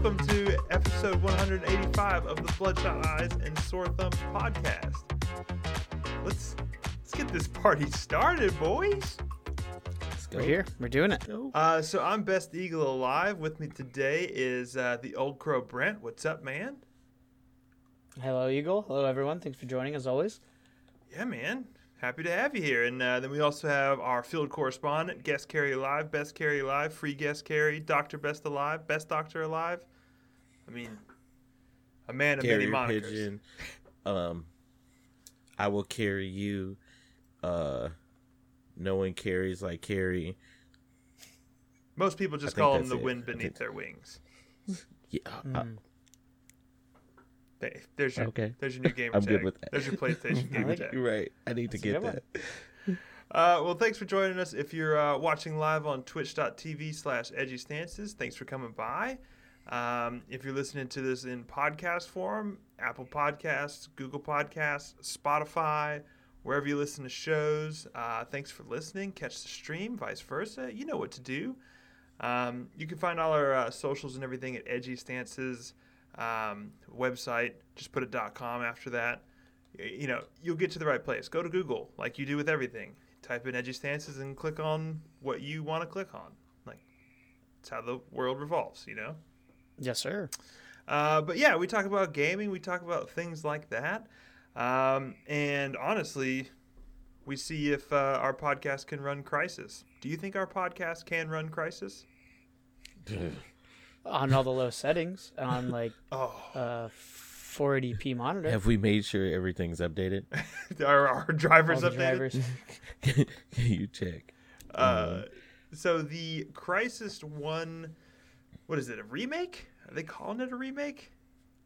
welcome to episode 185 of the Bloodshot Eyes and Sore Thumbs podcast. Let's let's get this party started, boys. Let's go. We're here. We're doing it. Uh, so I'm Best Eagle Alive. With me today is uh, the Old Crow Brent. What's up, man? Hello, Eagle. Hello, everyone. Thanks for joining, as always. Yeah, man. Happy to have you here. And uh, then we also have our field correspondent, Guest Carry Alive, Best Carry Alive, Free Guest Carry, Doctor Best Alive, Best Doctor Alive. I mean, a man of many carrier monikers. pigeon. Um, I will carry you. Uh, no one carries like carry. Most people just I call them the it. wind beneath think- their wings. Yeah, uh, Hey, there's your Okay. there's your new game. I'm tag. good with that. There's your PlayStation game. like tag. you're right. I need to That's a get that. Uh, well, thanks for joining us. If you're uh, watching live on twitch.tv slash edgy stances, thanks for coming by. Um, if you're listening to this in podcast form, Apple Podcasts, Google Podcasts, Spotify, wherever you listen to shows, uh, thanks for listening. Catch the stream, vice versa. You know what to do. Um, you can find all our uh, socials and everything at Edgy Stances um, website. Just put a .com after that. You know, you'll get to the right place. Go to Google, like you do with everything. Type in Edgy Stances and click on what you want to click on. Like, it's how the world revolves, you know? Yes, sir. Uh, but yeah, we talk about gaming. We talk about things like that. Um, and honestly, we see if uh, our podcast can run Crysis. Do you think our podcast can run Crysis? On all the low settings, on like Oh, uh 480p monitor. Have we made sure everything's updated? are our drivers all updated? drivers. Can you check? Uh, so the Crysis One, what is it? A remake? Are they calling it a remake?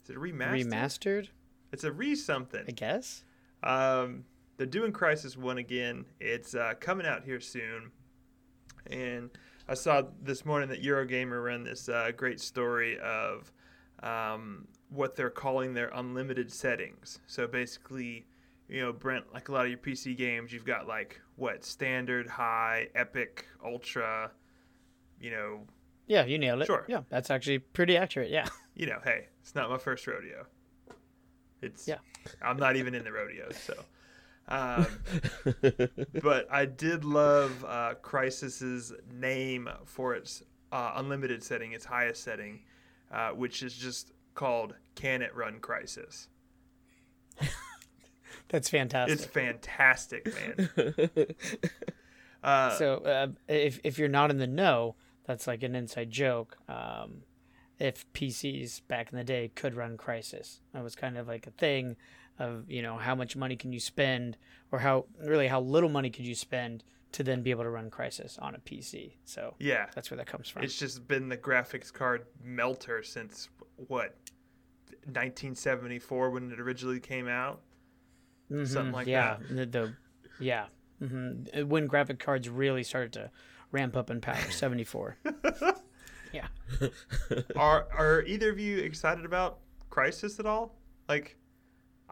Is it a remaster? Remastered, It's a re something. I guess. Um, they're doing Crysis One again. It's uh, coming out here soon, and I saw this morning that Eurogamer ran this uh, great story of um, what they're calling their unlimited settings. So basically, you know, Brent, like a lot of your PC games, you've got like what standard, high, epic, ultra. You know, Yeah, you nailed it. Sure. Yeah, that's actually pretty accurate. Yeah. you know, hey, it's not my first rodeo. It's Yeah. I'm not even in the rodeos, so. Um, but I did love uh, Crysis's name for its uh, unlimited setting, its highest setting, uh, which is just called "Can It Run Crysis?" That's fantastic. It's fantastic, man. Uh, so uh, if if you're not in the know, that's like an inside joke. Um, if PCs back in the day could run Crysis, that was kind of like a thing of you know how much money can you spend, or how really how little money could you spend to then be able to run Crysis on a PC. So yeah, that's where that comes from. it's just been the graphics card melter since what 1974 when it originally came out. something Mhm, like yeah, The, the yeah, hmm when graphic cards really started to ramp up in power, seventy four. yeah. are are either of you excited about Crysis at all? Like,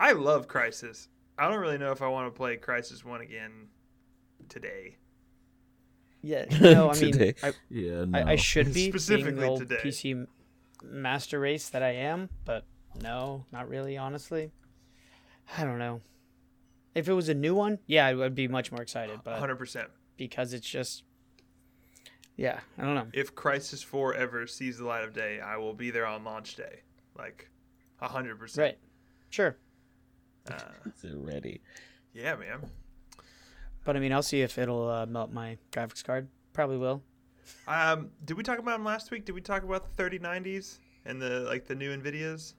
I love Crysis. I don't really know if I want to play Crysis One again today. Yeah, no, I mean, I, yeah, no. I, I should be being Specifically the old today. PC master race that I am, but no, not really. Honestly, I don't know. If it was a new one, yeah, I would be much more excited. But 100. percent because it's just, yeah, I don't know. If Crysis Four ever sees the light of day, I will be there on launch day. Like, 100. percent Right? Sure, Uh, Is it ready? yeah, man. but I mean, I'll see if it'll uh, melt my graphics card. Probably will. Um, did we talk about them last week? Did we talk about the 3090s and the like the new Nvidias?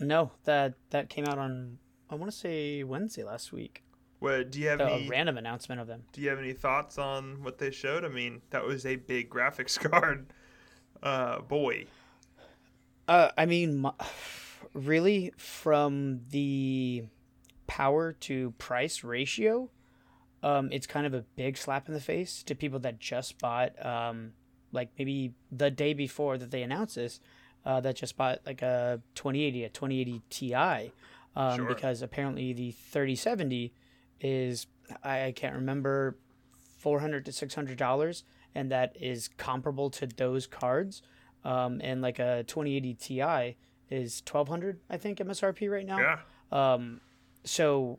No, that that came out on I want to say Wednesday last week. What do you have A, any? a random announcement of them. Do you have any thoughts on what they showed? I mean, that was a big graphics card. Uh, boy. Uh, I mean, my, really, from the power to price ratio, um, it's kind of a big slap in the face to people that just bought, um, like maybe the day before that they announced this, uh, that just bought like a 2080, a 2080 Ti, um, Sure. because apparently the 3070 is I, I can't remember 400 to 600 dollars, and that is comparable to those cards. um, and like a 2080 Ti is 1200, I think, MSRP right now. Yeah. Um, so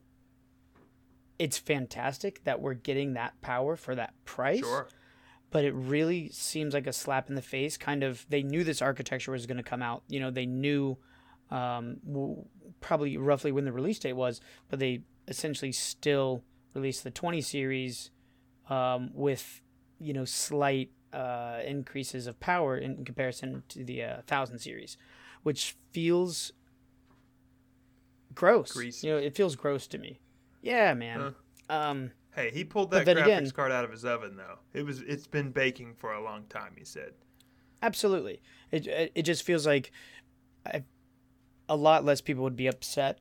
it's fantastic that we're getting that power for that price. Sure. But it really seems like a slap in the face. Kind of, they knew this architecture was going to come out. You know, they knew um, w- probably roughly when the release date was, but they essentially still released the 20 series um, with, you know, slight uh, increases of power in comparison to the uh, 1000 series, which feels gross. Greasy. You know, it feels gross to me. Yeah, man. Um, Hey, he pulled that graphics again- card out of his oven though. It was it's been baking for a long time, he said. Absolutely. It it it just feels like I, a lot less people would be upset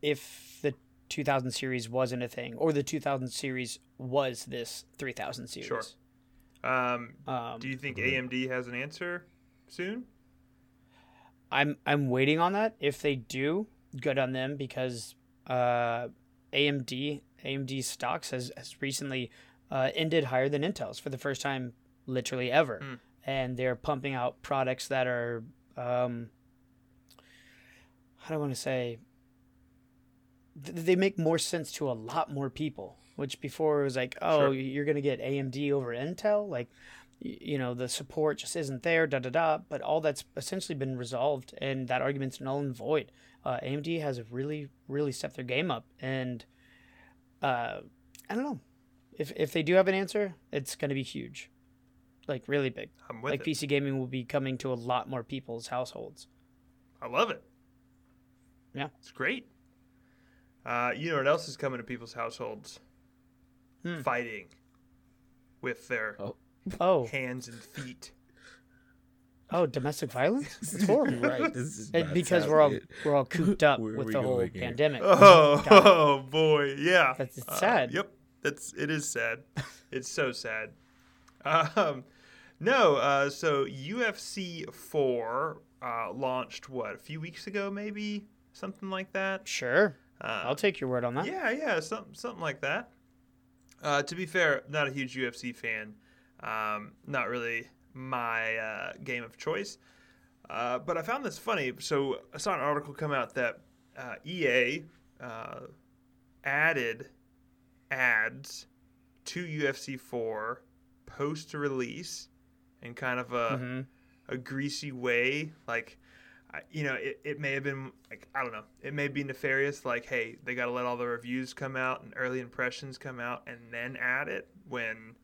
if the 2000 series wasn't a thing or the 2000 series was this 3000 series. Sure. Um, Um, do you think AMD has an answer soon? I'm I'm waiting on that. If they do, good on them because uh, AMD AMD stocks has has recently uh, ended higher than Intel's for the first time literally ever, Hmm. and they're pumping out products that are um, how do I want to say th- they make more sense to a lot more people. Which before it was like, oh, Sure. you're gonna get AMD over Intel, like you know the support just isn't there da da da but all that's essentially been resolved and that argument's null and void uh, amd has really really stepped their game up and uh, i don't know if, if they do have an answer it's going to be huge like really big I'm with like it. pc gaming will be coming to a lot more people's households I love it. Yeah. It's great. Uh, you know what else is coming to people's households? Hmm. Fighting with their Oh. Oh hands and feet. oh domestic violence it's horrible right. This is And not because we're all sounding- we're all cooped up Where with the whole here? pandemic Oh, oh boy, yeah. That's- it's Uh, sad. Yep, that's it is sad. it's so sad. Um, no, uh, so UFC four uh, launched what a few weeks ago, maybe something like that. sure Uh, i'll take your word on that Yeah, yeah, something something like that. Uh, to be fair, not a huge UFC fan. Um, not really my uh, game of choice. Uh, but I found this funny. So I saw an article come out that uh, EA uh, added ads to UFC 4 post release in kind of a hmm a greasy way like you know it, it may have been like i don't know it may be nefarious like hey they got to let all the reviews come out and early impressions come out and then add it when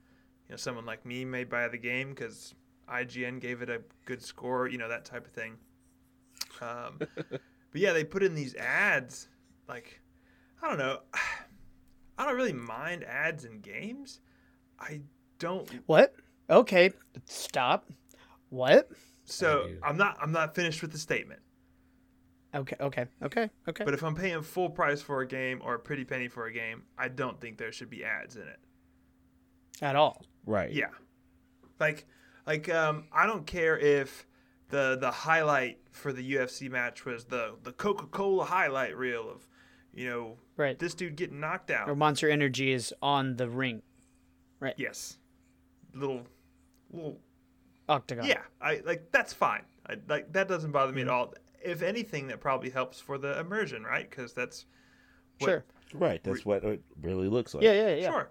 know someone like me may buy the game because ign gave it a good score you know that type of thing. Um, but yeah they put in these ads like i don't know i don't really mind ads in games. I don't what? Okay stop. What? So i'm not i'm not finished with the statement. Okay, okay, okay, okay. But if I'm paying full price for a game or a pretty penny for a game, I don't think there should be ads in it. At all. Right. Yeah. Like like um I don't care if the the highlight for the UFC match was the the Coca-Cola highlight reel of you know Right. this dude getting knocked out. Or Monster Energy is on the ring. Right. Yes. Little little Octagon. yeah, I like that's fine. I, like that doesn't bother me at Mm-hmm. all. If anything that probably helps for the immersion, right? Cuz that's what- Sure. Right. That's what it really looks like. Yeah, yeah, yeah. Sure.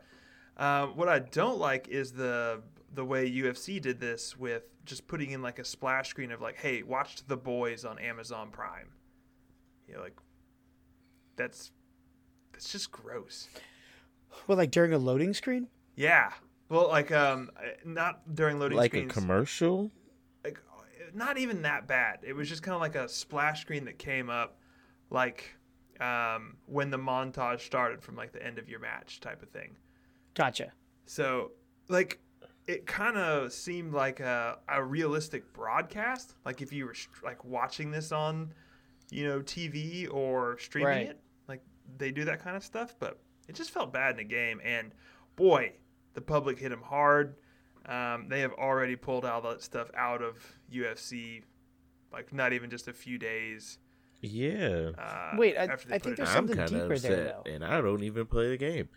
Um, what I don't like is the the way UFC did this with just putting in like a splash screen of like, "Hey, watch The Boys on Amazon Prime." You know, like that's that's just gross. Well, like during a loading screen? Yeah. Well, like um, not during loading Like a commercial. like not even that bad. It was just kind of like a splash screen that came up, like um, when the montage started from like the end of your match type of thing. Gotcha. So, like, it kind of seemed like a, a realistic broadcast. Like if you were str- like watching this on, you know, TV or streaming Right. it, like they do that kind of stuff. But it just felt bad in the game. And boy, the public hit them hard. Um, they have already pulled all that stuff out of UFC, like not even just a few days. Yeah. Uh, Wait, I- I think there's out. Something kind of deeper there, though. and I don't even play the game.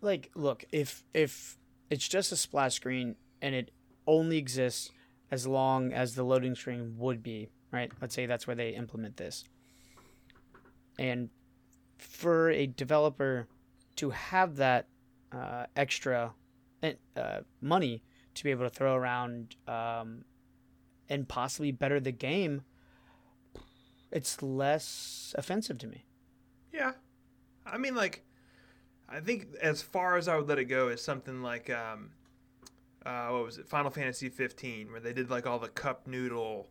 Like, look, if if it's just a splash screen and it only exists as long as the loading screen would be, right? Let's say that's where they implement this. And for a developer to have that uh, extra uh, money to be able to throw around um, and possibly better the game, it's less offensive to me. Yeah. I mean, like, I think as far as I would let it go is something like, um, uh, what was it, Final Fantasy 15, where they did like all the cup noodle,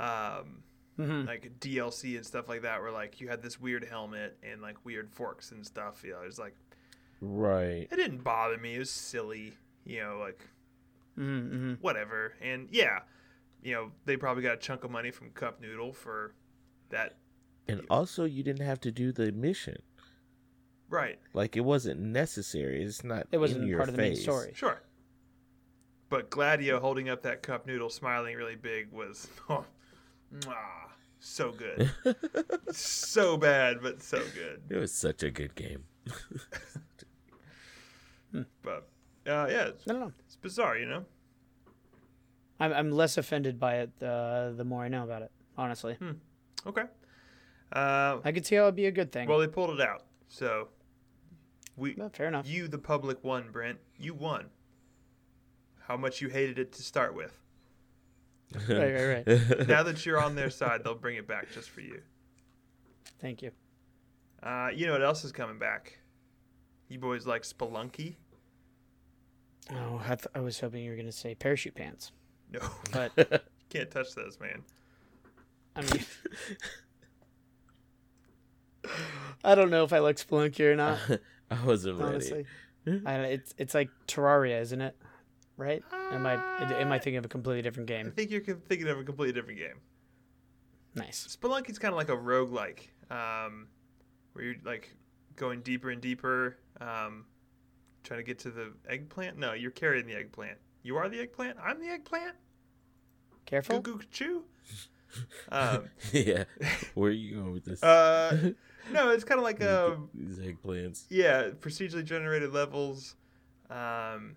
um, Mm-hmm. like DLC and stuff like that, where like you had this weird helmet and like weird forks and stuff. You know, it was like Right. it didn't bother me. It was silly, you know, like Mm-hmm. whatever. And yeah, you know, they probably got a chunk of money from Cup Noodle for that. And also, you didn't have to do the mission. Right. Like it wasn't necessary. It's not. It wasn't in your part of the main face. story. Sure. But Gladio holding up that cup noodle, smiling really big, was oh, mwah, so good. so bad, but so good. It was such a good game. But uh, yeah, it's, I don't know. it's bizarre, you know. I'm I'm less offended by it uh, the more I know about it. Honestly, Okay. Uh, I could see how it'd be a good thing. well, they pulled it out, so we, Well, fair enough. you, the public, won. Brent, you won. How much you hated it to start with. right, right, right. now that you're on their side, they'll bring it back just for you. Thank you. Uh, you know what else is coming back? You boys like Spelunky? Oh, I, th- I was hoping you were gonna say parachute pants, No, but can't touch those, man. I mean, I don't know if I like Spelunky or not. I wasn't ready. honestly, I, it's it's like Terraria, isn't it? Right? Am I am I thinking of a completely different game? I think you're thinking of a completely different game. Nice. Spelunky's kind of like a roguelike, um, where you're like going deeper and deeper, um, trying to get to the eggplant. No, you're carrying the eggplant. You are the eggplant. I'm the eggplant. Careful. Goo goo choo. Um, yeah. Where are you going with this? uh, no, it's kind of like a These eggplants. yeah, procedurally generated levels, um,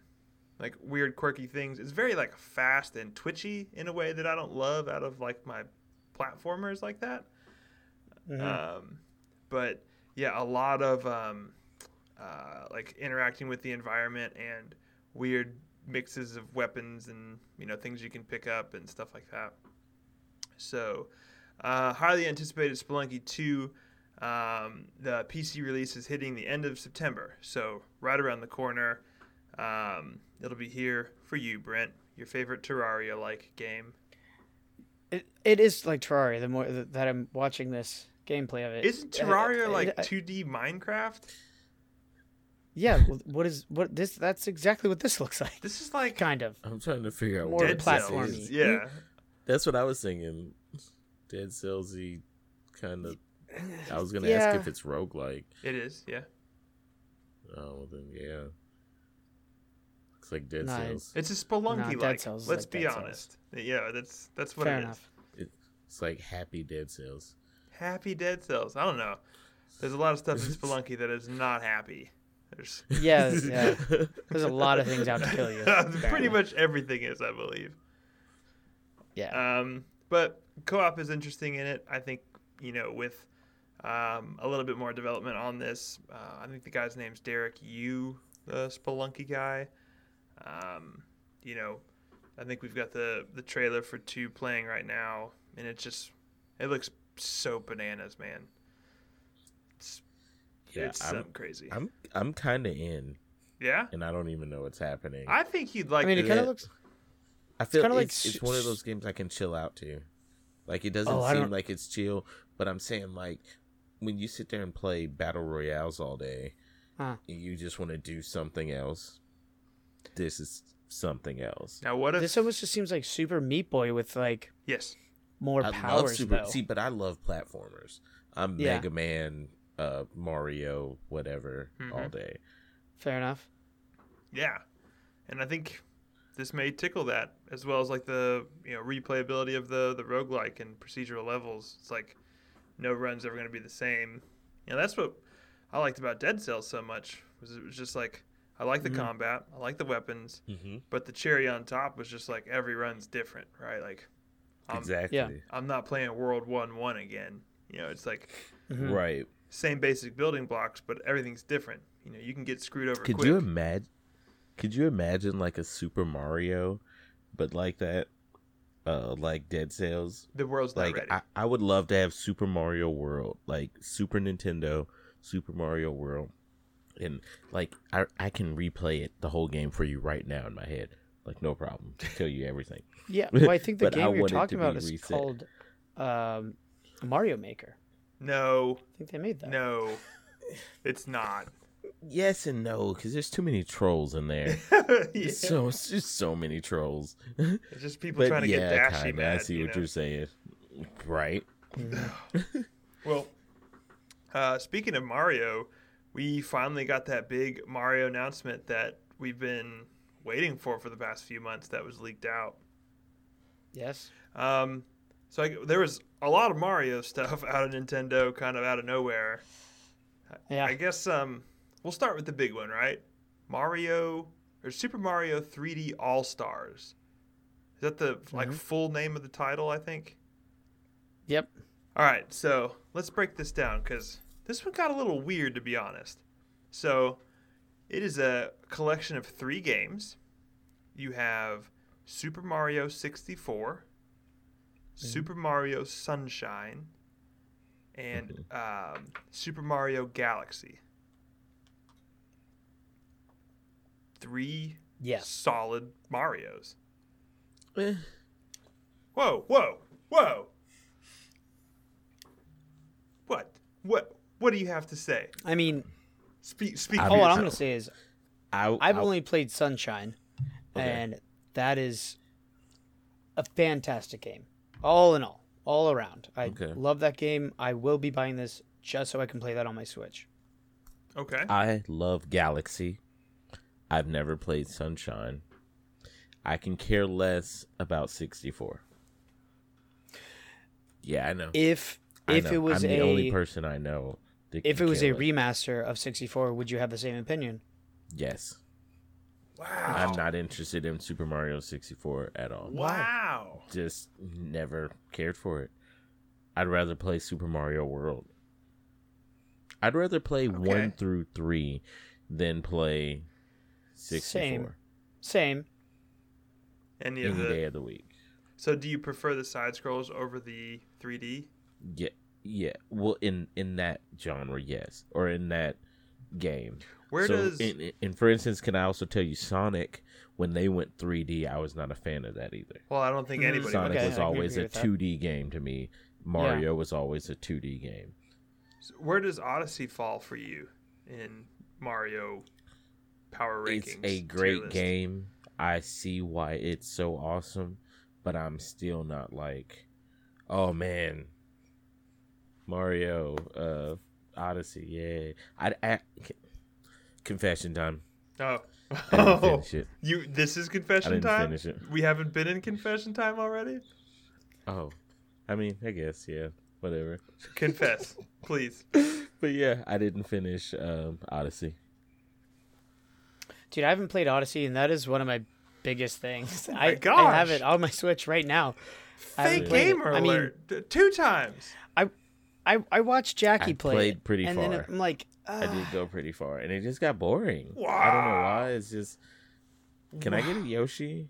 like weird quirky things. It's very like fast and twitchy in a way that I don't love out of like my platformers like that. Mhm. Um, but yeah, a lot of um, uh, like interacting with the environment and weird mixes of weapons and you know things you can pick up and stuff like that. So, uh, highly anticipated Spelunky 2. Um, the PC release is hitting the end of September, so right around the corner. Um, it'll be here for you, Brent. Your favorite Terraria-like game. It it is like Terraria. The more that I'm watching this gameplay of it, Isn't Terraria uh, like uh, 2D Minecraft? Yeah. What is what this? That's exactly what this looks like. This is like Kind of. I'm trying to figure out More what Dead this platformy. Cells. is. Yeah. That's what I was thinking. Dead Cellsy kind of. I was gonna Yeah. ask if it's roguelike. It is, yeah. Oh, well then yeah. Looks like Dead No, Cells. It's a spelunky Nah, Dead like. Cells Let's like be Dead Cells. honest. Yeah, that's that's what Fair it is. enough. It's like Happy Dead Cells. Happy Dead Cells. I don't know. There's a lot of stuff in Spelunky that is not happy. There's Yeah. Yeah. There's a lot of things out to kill you. pretty much everything is, I believe. Yeah. Um, but co-op is interesting in it. I think you know with um, a little bit more development on this. Uh, I think the guy's name's Derek Yu, the Spelunky guy. Um, you know, I think we've got the the trailer for two playing right now, and it's just it looks so bananas, man. It's, Yeah, it's I'm, something crazy. I'm I'm kind of in, yeah, and I don't even know what's happening. I think you'd like. I mean, it kind of looks. I feel kinda like it's, it's one of those games I can chill out to. Like it doesn't Oh, seem like it's chill, but I'm saying like when you sit there and play battle royales all day, Huh. you just want to do something else. This is something else. now what if? This almost just seems like Super Meat Boy with like yes, more I love powers Super. though. See, but I love platformers. I'm Yeah. Mega Man, uh, Mario, whatever, Mhm. all day. Fair enough. Yeah, and I think this may tickle that as well as like the you know replayability of the the roguelike and procedural levels. It's like no run's ever going to be the same. You know that's what I liked about Dead Cells so much was it was just like I like the combat. I like the weapons. Mm-hmm. But the cherry on top was just like every run's different, right? Like Um, exactly. yeah. I'm not playing World One One again. You know, it's like Mhm. Right. same basic building blocks, but everything's different. You know, you can get screwed over Could quick. you imagine? Could you imagine like a Super Mario, but like that, uh, like Dead Cells? the world's not Like ready. I, I would love to have Super Mario World, like Super Nintendo, Super Mario World, and like I I can replay it the whole game for you right now in my head, like no problem. To tell you everything. Yeah, well, I think the But I game you're talking about is reset. called um, Mario Maker. no, I think they made that. no, it's not. Yes and no, because there's too many trolls in there. yeah. So it's just so many trolls. It's just people but trying to yeah, get dashy kinda, mad. I see you what know? you're saying. Right. Well, uh, speaking of Mario, we finally got that big Mario announcement that we've been waiting for for the past few months. That was leaked out. Yes. Um, so I, there was a lot of Mario stuff out of Nintendo, kind of out of nowhere. Yeah. I guess um, we'll start with the big one, right? Mario or Super Mario 3D All Stars. Is that the like Mhm. full name of the title? I think. Yep. All right, so let's break this down because this one got a little weird, to be honest. So, it is a collection of three games. You have Super Mario 64, Super Mario Sunshine, and um, Super Mario Galaxy. Three Yes. solid Marios. Eh, Whoa, whoa, whoa. What? What? What do you have to say? I mean, Speak. Speak. Oh, what I'm going to say is I, I've I- only played Sunshine, Okay. and that is a fantastic game. All in all, all around. I Okay. love that game. I will be buying this just so I can play that on my Switch. Okay. I love Galaxy. I've never played Sunshine. I can care less about 64. Yeah, I know. If I if know. it was I'm the a only person I know. that if can it was care a less. remaster of 64, would you have the same opinion? yes, Wow. I'm not interested in Super Mario 64 at all. Wow. Just never cared for it. I'd rather play Super Mario World. I'd rather play Okay. one through three than play 64 Same. Same. Any of any the. day of the week. So, do you prefer the side scrolls over the 3D? Yeah, yeah. Well, in in that genre, yes, or in that game. Where so, does in, in- and for instance, can I also tell you, Sonic when they went 3D, I was not a fan of that either. well, I don't think Mhm. anybody. Sonic Okay, was I always a 2D game to me. Mario was always a 2D game. Where does Odyssey fall for you in Mario Power Rankings? It's a great game. I see why it's so awesome, but I'm still not like, oh man, Mario uh, Odyssey, yeah. I, I confession time. Oh. Oh. You. This is confession time. We haven't been in confession time already. Oh, I mean, I guess yeah, whatever. Confess, please. But yeah, I didn't finish um, Odyssey. Dude, I haven't played Odyssey, and that is one of my biggest things. I, I have it on my Switch right now. I Fake played it. gamer I mean- alert. Two times. I, I I watched Jackie I play played it, pretty and far. then I'm like, I uh, did go pretty far, and it just got boring. I don't know why. It's just. Can I get a Yoshi?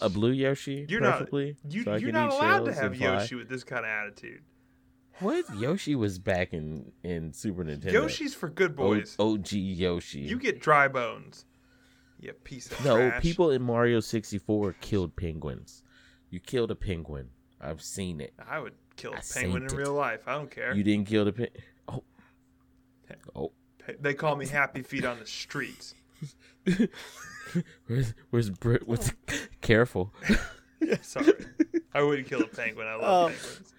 A blue Yoshi, You're not- you, so you're not allowed to have? Yoshi with this kind of attitude. What Yoshi was back in in Super Nintendo? Yoshi's for good O- boys. OG Yoshi. You get dry bones. You piece of no, trash. people in Mario 64 killed penguins. You killed a penguin. I've seen it. I would kill a I penguin in it. real life. I don't care. You didn't kill the penguin. Oh. Oh. They call me Happy Feet on the streets. Where's where's Brit? What's careful? Sorry, I wouldn't kill a penguin. I love Oh. penguins.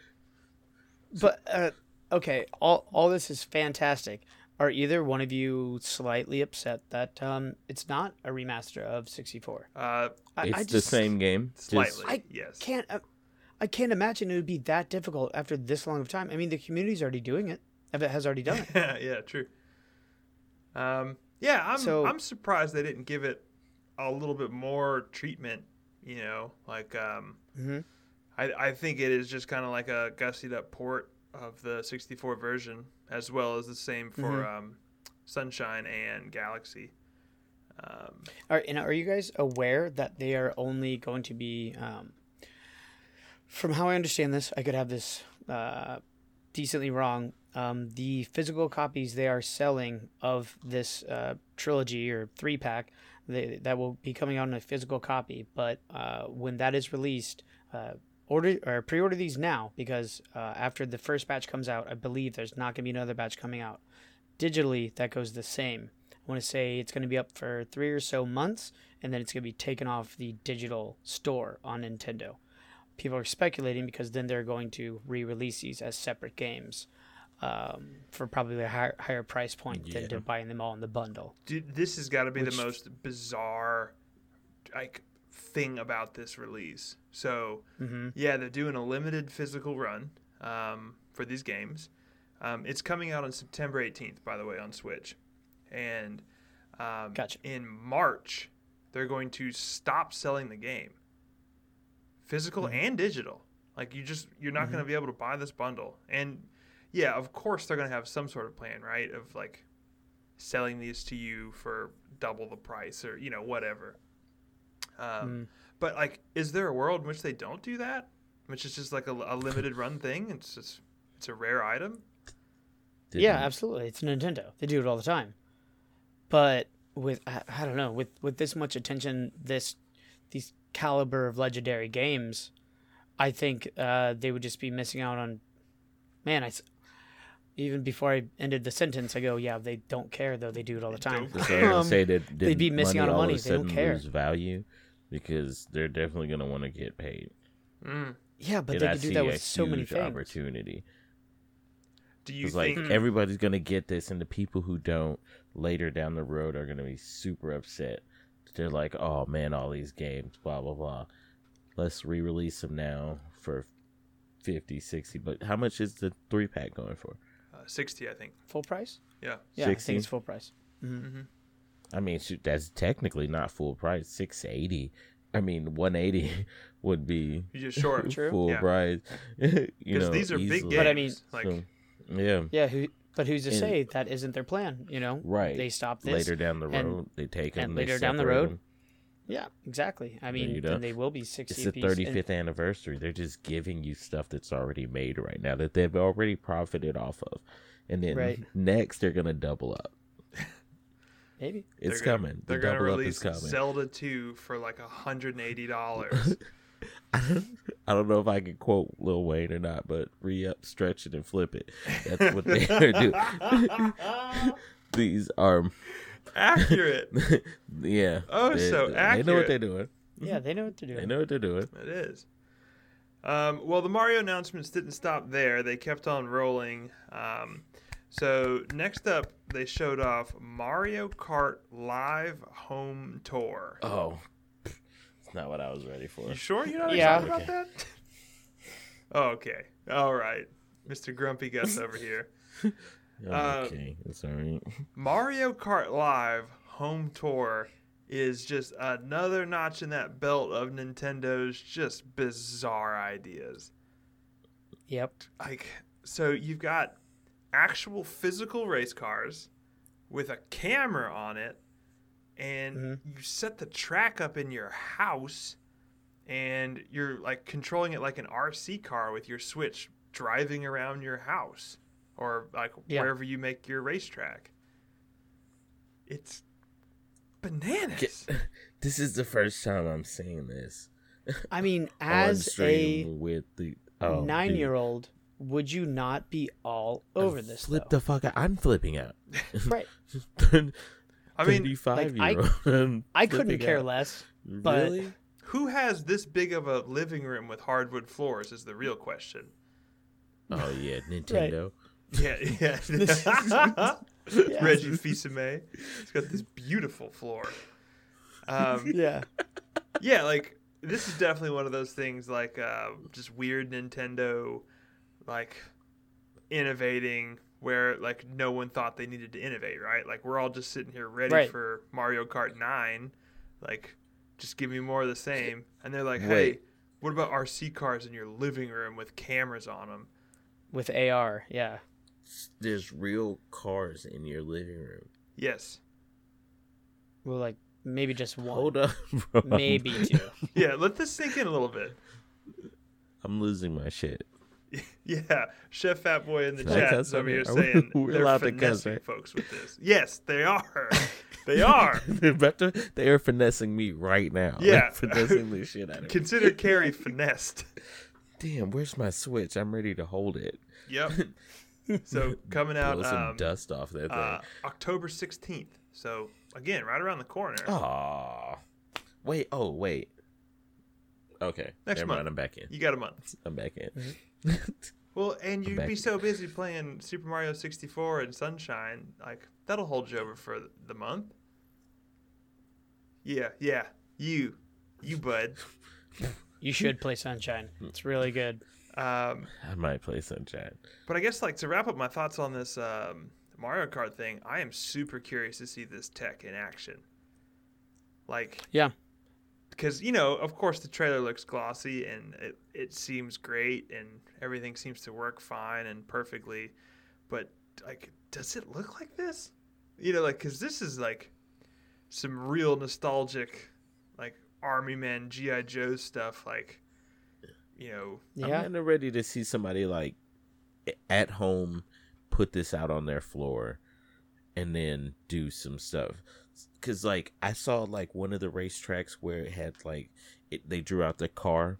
but uh, okay, all all this is fantastic. Are either one of you slightly upset that um, it's not a remaster of 64? Uh, I, It's I the just same game. just- slightly, I yes. can't. Uh, I can't imagine it would be that difficult after this long of time. I mean, the community's already doing it. If it has already done it. yeah, true. Um, Yeah, I'm So- I'm surprised they didn't give it a little bit more treatment. You know, like um, hmm I I think it is just kind of like a gussied up port of the 64 version, as well as the same for Mhm. um, Sunshine and Galaxy. Um, Are and are you guys aware that they are only going to be? Um, from how I understand this, I could have this uh, decently wrong. Um, the physical copies they are selling of this uh, trilogy or three pack they, that will be coming out in a physical copy. But uh, when that is released, uh, order or pre-order these now because uh, after the first batch comes out, I believe there's not going to be another batch coming out. Digitally, that goes the same. I want to say it's going to be up for three or so months, and then it's going to be taken off the digital store on Nintendo. People are speculating because then they're going to re-release these as separate games um, for probably a higher, higher price point Yeah. than to buying them all in the bundle. dude, this has got to be Which- the most bizarre, like, thing about this release. So hmm Yeah, they're doing a limited physical run um, for these games. Um, it's coming out on September 18th, by the way, on Switch. And um, Gotcha. in March, they're going to stop selling the game, physical Mhm. and digital. Like you just you're not Mhm. going to be able to buy this bundle. And yeah, of course they're going to have some sort of plan, right? Of like selling these to you for double the price or you know whatever. Um, Mm. but like, is there a world in which they don't do that? Which is just like a, a limited run thing. It's just it's a rare item. Yeah, Didn't- absolutely. It's Nintendo. They do it all the time. But with I, I don't know with with this much attention, this these caliber of legendary games, I think uh, they would just be missing out on. Man, I s- even before I ended the sentence, I go, yeah, they don't care though. They do it all the time. don't That's what I was gonna Um, say that they'd be missing out on of money. a They don't sudden care. Value because they're definitely gonna want to get paid. Mm. yeah, but and they I could do see that a with so many huge things. opportunity. Do you It's like everybody's gonna get this, and the people who don't later down the road are gonna be super upset. They're like, "Oh man, all these games, blah blah blah. Let's re-release them now for 50, 60 But how much is the three pack going for? uh, Sixty, I think. Full price? Yeah. Yeah, I think it's full price. hmm hmm I mean, shoot, that's technically not full price. Six eighty. I mean, one eighty would be You just short. True. full Yeah. price. you Because know, these are big games. But I mean- like So, yeah, Yeah, who? But who's to And- say that isn't their plan? You know, right. they stop this. later down the and- road, they take them. and they later down the road. road, 'em. Yeah, exactly. I mean, you then they will be sixty. It's the apiece, and- thirty fifth anniversary. They're just giving you stuff that's already made right now that they've already profited off of, and then Right. next they're gonna double up. Maybe. It's they're gonna- coming. They're the gonna release is coming. Zelda two for like hundred and eighty dollars. I don't, know if I can quote Lil Wayne or not, but re up, stretch it, and flip it. That's what they're doing. These are, Accurate. yeah. Oh, they, so They know what they're doing. Yeah, they know what they're doing. They know what they're doing. It is. Um, well, the Mario announcements didn't stop there. They kept on rolling. Um, so next up, they showed off Mario Kart Live Home Tour. Oh, it's not what I was ready for. You sure you're not Yeah. excited about that? oh, okay. All right. Mr. Grumpy Gus over here. Uh, okay, it's all right. Mario Kart Live Home Tour is just another notch in that belt of Nintendo's just bizarre ideas. Yep. like so you've got actual physical race cars with a camera on it and Mhm. you set the track up in your house and you're like controlling it like an RC car with your switch driving around your house or like Yeah. wherever you make your racetrack it's bananas This is the first time I'm seeing this I mean, as a stream with the oh, nine-year-old, would you not be all dude. over this? Flip though? the fuck out! I'm flipping out. right. i mean thirty-five like, year old. I couldn't care less. but- Really? who has this big of a living room with hardwood floors is the real question Oh yeah, Nintendo. Yeah, yeah. Reggie Fils-Aimé. He's got this beautiful floor. Um, Yeah. yeah, like this is definitely one of those things, like uh, just weird Nintendo, like innovating where like no one thought they needed to innovate, right? Like we're all just sitting here ready Right. for Mario Kart 9, like just give me more of the same. And they're like, "Hey, Wait. what about RC cars in your living room with cameras on them?" with AR. Yeah. There's real cars in your living room. Yes. Well, like maybe just one, Hold up, bro. maybe two. Yeah, let this sink in a little bit. I'm losing my shit. Yeah, Chef Fat Boy in the I chat is over here we- saying we're they're allowed to cuss, folks with this. Yes, they are. they are. They're to, they are finessing me right now. They're Yeah. finessing the shit out of me. Consider Carrie finessed. Damn, where's my switch? I'm ready to hold it. Yep. So coming out Blow some um, dust off that thing. uh, October 16th. So again, right around the corner. Aw. Wait, oh, wait. Okay. Next Never month. mind, I'm back in. You got a month. I'm back in. Well, and you'd be so busy playing Super Mario 64 and Sunshine, like that'll hold you over for the month. Yeah, yeah. You, you bud. You should play Sunshine. It's really good. Um, I might play Sunshine. But I guess like to wrap up my thoughts on this um, Mario Kart thing, I am super curious to see this tech in action. Like, Yeah. Because you know, of course, the trailer looks glossy and it it seems great and everything seems to work fine and perfectly, but like, does it look like this? You know, like, because this is like some real nostalgic, like Army Men, GI Joe stuff, like. You know, Yeah. I'm kind of ready to see somebody like at home put this out on their floor and then do some stuff. Cause like I saw like one of the racetracks where it had like it, they drew out the car,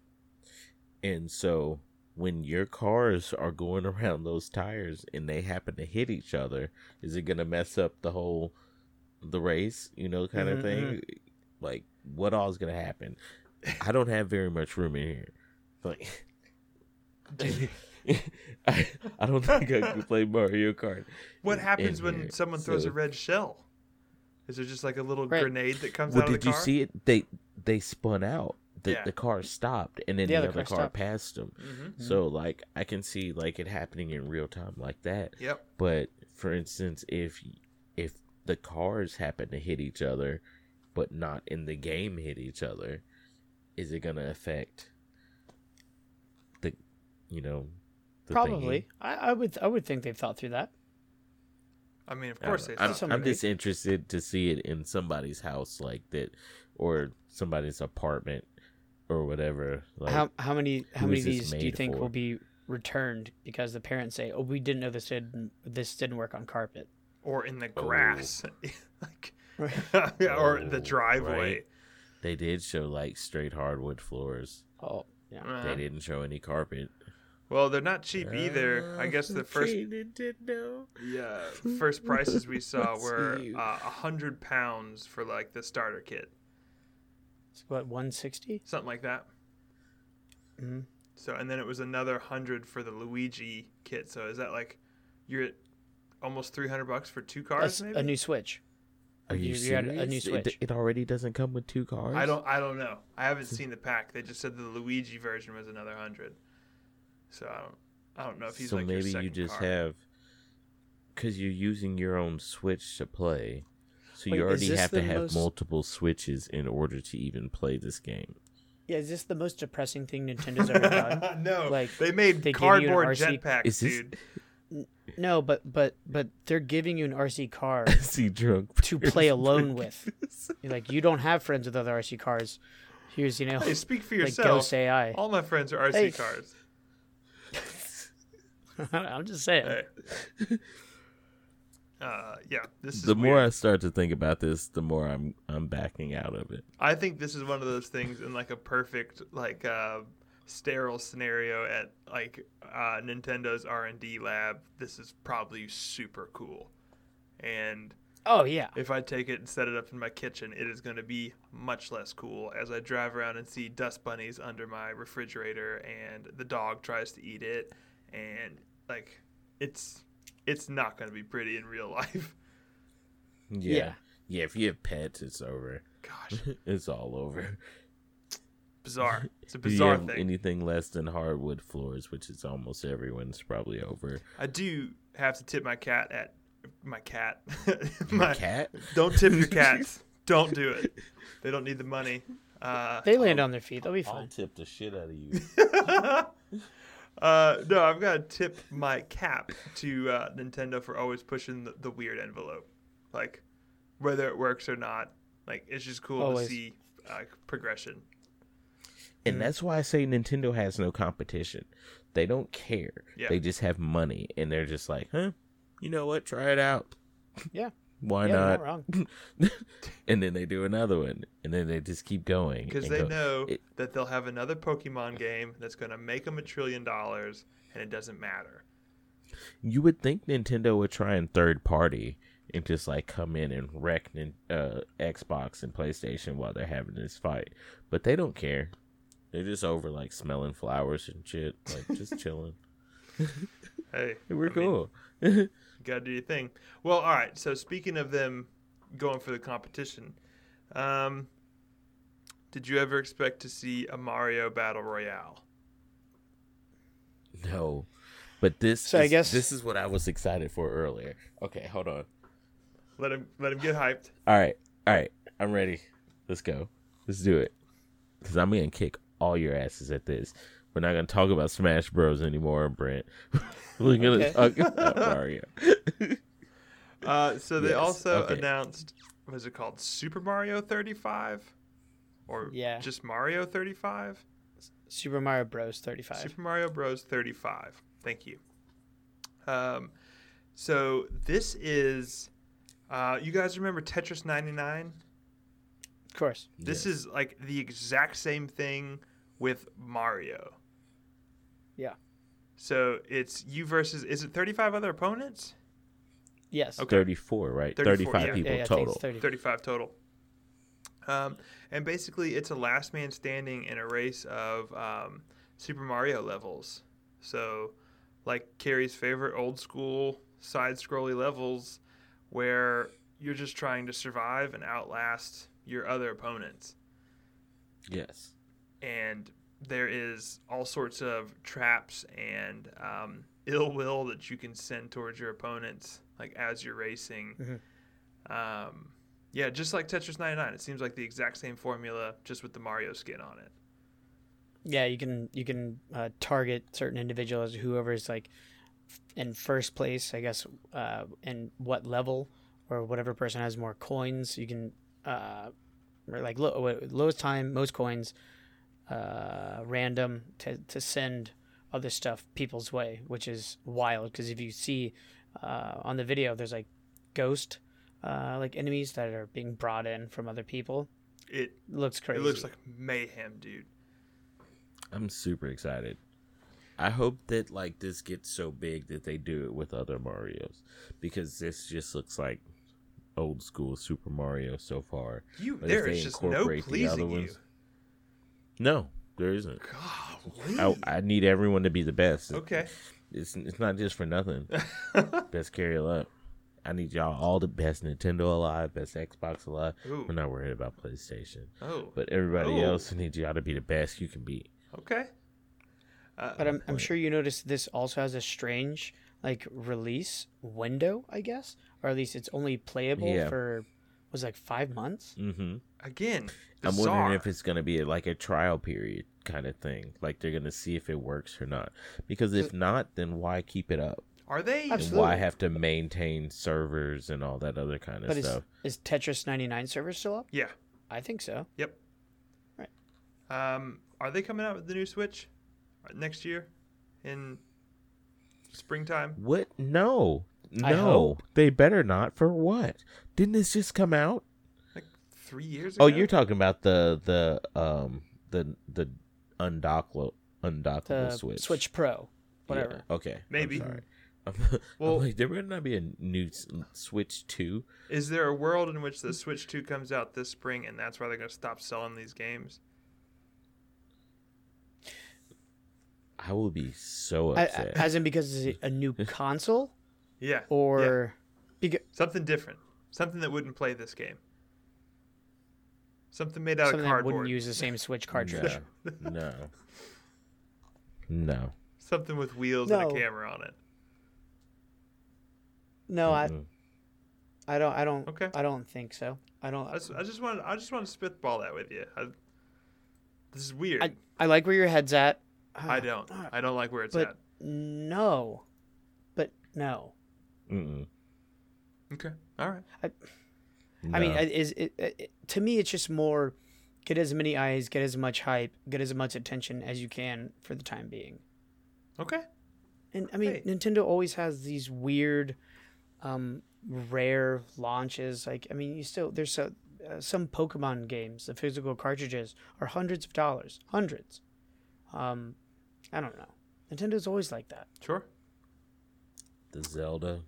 and so when your cars are going around those tires and they happen to hit each other, is it gonna mess up the whole the race? You know, kind of Mhm, thing. Like what all is gonna happen? I don't have very much room in here. Like, I, I don't think I could play Mario Kart. What happens when here, someone throws so- a red shell? Is there just like a little Right. grenade that comes Well, out of the car? did you see it? They they spun out. The Yeah. the car stopped, and then Yeah, the the other car car passed them. hmm So like I can see like it happening in real time like that. Yep. But for instance, if if the cars happen to hit each other, but not in the game hit each other, is it gonna affect the you know the Probably. thingy? I, I would. I would think they've thought through that. I mean, of course know. they I'm, I'm just interested to see it in somebody's house like that, or somebody's apartment, or whatever. Like, how how many how many of these do you think for? will be returned because the parents say, "Oh, we didn't know this didn't this didn't work on carpet." or in the Oh. grass, like, or the Oh, driveway. right. they did show like straight hardwood floors. Oh, yeah. Uh, They didn't show any carpet. Well, they're not cheap either. I guess the first Nintendo. yeah first prices we saw were see. uh, a hundred pounds for like the starter kit, It's what one sixty. something like that. Mm-hmm. So and then it was another hundred for the Luigi kit. So is that like you're at almost three hundred bucks for two cars? That's maybe? a new Switch. Are you, You- you serious? had a new It- Switch. It, already doesn't come with two cars. I don't. I don't know. I haven't seen the pack. They just said the Luigi version was another hundred. So I don't. I don't know if he's so like your maybe you just car. have because you're using your own Switch to play. So Wait, you already have to have most- multiple switches in order to even play this game. Yeah, is this the most depressing thing Nintendo's ever done? no, Like, they made they give you an cardboard RC jetpacks, Is this- dude. No, but but but they're giving you an RC car See drunk to play alone with. You're like you don't have friends with other RC cars. Here's you know Hey, speak for like yourself. Ghost AI. All my friends are RC Hey. cars. I'm just saying. Hey. Uh, yeah, this is The more weird. I start to think about this, the more I'm I'm backing out of it. I think this is one of those things in like a perfect like uh, sterile scenario at like uh, Nintendo's R and D lab. This is probably super cool, and Oh yeah. if I take it and set it up in my kitchen, it is going to be much less cool as I drive around and see dust bunnies under my refrigerator and the dog tries to eat it and like it's it's not going to be pretty in real life. Yeah. Yeah. yeah. if you have pets, it's over. Gosh. it's all over. bizarre. It's a Do you bizarre have thing. anything less than hardwood floors, which is almost everyone's probably over. I do have to tip my cat at my cat. my Cat? Don't tip your cats. don't do it. They don't need the money. Uh, They land on their feet. They'll be fine. I'll fine. tip the shit out of you. Uh, no, I've got to tip my cap to uh, Nintendo for always pushing the, the weird envelope, like whether it works or not. Like it's just cool Always. to see uh, progression. And that's why I say Nintendo has no competition. They don't care. Yeah. They just have money, and they're just like, huh? You know what? Try it out. Yeah. Why yeah, you're not? not wrong. and then they do another one, and then they just keep going. Because they go- know it- that they'll have another Pokemon game that's going to make them a trillion dollars, and it doesn't matter. You would think Nintendo would try and third party and just like come in and wreck uh, Xbox and PlayStation while they're having this fight, but they don't care. They're just over like smelling flowers and shit, like just chilling. Hey, We're I cool. You gotta do your thing. Well, all right. So speaking of them going for the competition, um, did you ever expect to see a Mario Battle Royale? no, but this. So I guess- this is what I was excited for earlier. Okay, hold on. Let him let him get hyped. All right, all right, I'm ready. Let's go. Let's do it. Cause I'm gonna kick all your asses at this. We're not gonna talk about Smash Bros anymore, Brent. We're gonna Okay. talk about Mario. Uh, so they Yes, also okay. announced what is it called Super Mario 35, or Yeah. just Mario 35? Super Mario Bros. 35. Super Mario Bros. 35. Thank you. Um, so this is, uh, you guys remember Tetris 99? Of course. This Yes. is like the exact same thing with Mario. Yeah. So it's you versus, is it 35 other opponents? Yes. Okay. 34, right? 34, 35 yeah. people Yeah, yeah, total. 30. 35 total. Um, and basically, it's a last man standing in a race of um, Super Mario levels. So, like Carrie's favorite old school side scrolly levels where you're just trying to survive and outlast your other opponents. Yes. And there is all sorts of traps and um, ill will that you can send towards your opponents, like as you're racing. Mhm. Um, yeah, just like Tetris 99, it seems like the exact same formula, just with the Mario skin on it. Yeah, you can you can uh, target certain individuals, whoever's like in first place, I guess, uh, and what level or whatever person has more coins. You can uh, like low, lowest time, most coins, uh, random to to send other stuff people's way, which is wild. Because if you see uh, on the video, there's like ghost uh, like enemies that are being brought in from other people. It looks crazy. it looks like mayhem, dude. I'm super excited. I hope that like this gets so big that they do it with other Marios because this just looks like old school Super Mario so far. You But if they is just no incorporate the other pleasing you. ones- No, there isn't. Golly. I, I need everyone to be the best. Okay. It's it's not just for nothing. best carry up. I need y'all all the best Nintendo alive, best Xbox alive. Ooh. We're not worried about PlayStation, Oh. but everybody Oh. else needs y'all to be the best you can be. Okay. Uh, But I'm, I'm sure you noticed this also has a strange like release window, I guess, or at least it's only playable Yeah. for was like five months. Mm-hmm. again, I'm bizarre. wondering if it's gonna be like a trial period kind of thing. Like they're gonna see if it works or not. Because if not, then why keep it up? are they? And Absolutely. why have to maintain servers and all that other kind of But stuff? is Tetris 99 server still up? Yeah. I think so. Yep. Right. Um, are they coming out with the new Switch uh, next year in springtime? What? No, I no. hope. They better not. For what? Didn't this just come out? Like three years ago? Oh, you're talking about the the um the the undockable undockable The switch. Switch Pro, Yeah, whatever. Okay. I'm Maybe. sorry. I'm, Well- I'm like, there better not be a new Switch two. Is there a world in which the Switch 2 comes out this spring and that's why they're going to stop selling these games? I will be so I, upset. as in because it's a new console, Yeah. yeah. or Something different. Something that wouldn't play this game. Something made out Something of that cardboard. wouldn't use the same Switch cartridge. No, no, no. Something with wheels and a camera on it. No, I, Mm-mm. I don't, I don't, Okay. I don't think so. I don't. I just, I just want, I just want to spitball that with you. I, this is weird. I, I like where your head's at. I don't. I don't like where it's But- at. No, but no. Mm-mm. Okay. All right. I mean, No. I- is it, it, to me, it's just more get as many eyes, get as much hype, get as much attention as you can for the time being. Okay. And I mean, Hey. Nintendo always has these weird, um, rare launches. Like, I mean, you still there's so, uh, some Pokemon games, the physical cartridges are hundreds of dollars, hundreds. Um, I don't know. Nintendo's always like that. Sure. the Zelda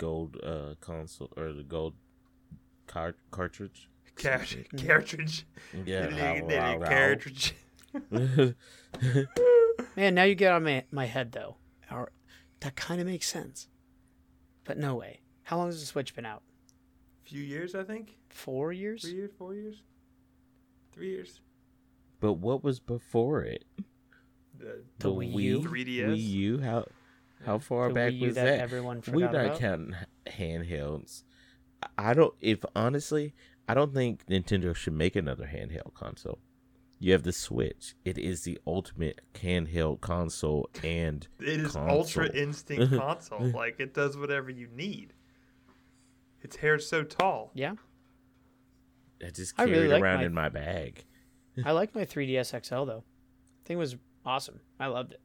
gold uh console or the gold car- cartridge. Cash Mm. cartridge. Yeah, wow, wow, cartridge. Man, now you get on my my head though. Or, that kind of makes sense. But no way. How long has the Switch been out? A Few years, I think. Four years? Three years, four years, three years. but what was before it? The The Wii U? 3DS? Wii U. How how far The back Wii U was that, that? everyone We're not about? counting handhelds. I- I don't. If honestly, I don't think Nintendo should make another handheld console. You have the Switch. It is the ultimate handheld console, and It is console. Ultra Instinct console. Like it does whatever you need. Its hair's so tall. Yeah, I just I carry really it like around my- in my bag. I like my 3DS XL though. Thing was awesome. I loved it.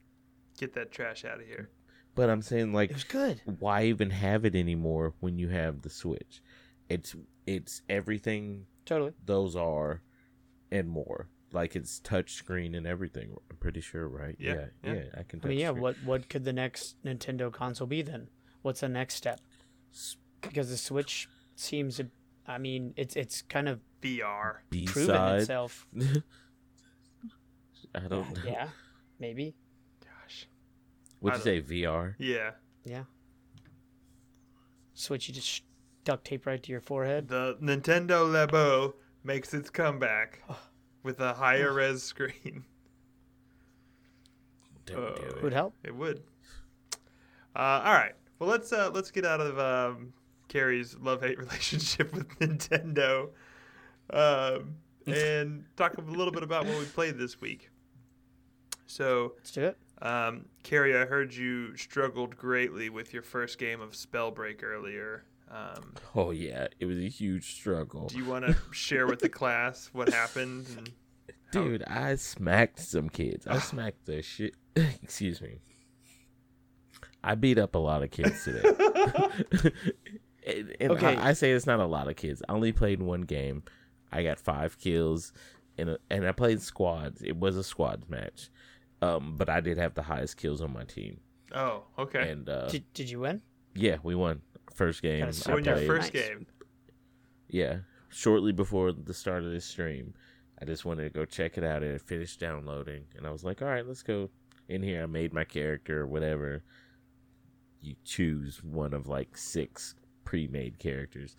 Get that trash out of here. But I'm saying, like, It was good. why even have it anymore when you have the Switch? It's it's everything Totally. those are and more. Like it's touch screen and everything. I'm pretty sure, right? Yeah, yeah, yeah. I can. I mean, yeah. screen. What what could the next Nintendo console be then? What's the next step? Because the Switch seems. I mean, it's it's kind of VR. Proven itself. I don't know. Yeah, maybe. Gosh. What'd you say? VR? Yeah. Yeah. Switch, you just sh- duct tape right to your forehead. The Nintendo Labo makes its comeback with a higher res screen. Don't Uh, do Would it. help. It would. Uh, all right. Well, let's uh, let's get out of um, Carrie's love hate relationship with Nintendo, um, and talk a little bit about what we played this week. So, Let's do it. Um, Carrie, I heard you struggled greatly with your first game of Spellbreak earlier. Um, Oh yeah, it was a huge struggle, do you want to share with the class what happened? And how- dude. I smacked some kids. I smacked the shit. Excuse me. I beat up a lot of kids today. and and Okay. I, I say it's not a lot of kids. I only played one game. I got five kills, and and I played squads. It was a squads match, um, but I did have the highest kills on my team. oh, okay. And uh, Did, did you win? yeah, we won first game. Gotta I your first Nice. game, yeah, shortly before the start of this stream, I just wanted to go check it out. It had finished downloading, and I was like, "All right, let's go in here." I made my character or whatever. You choose one of like six pre-made characters,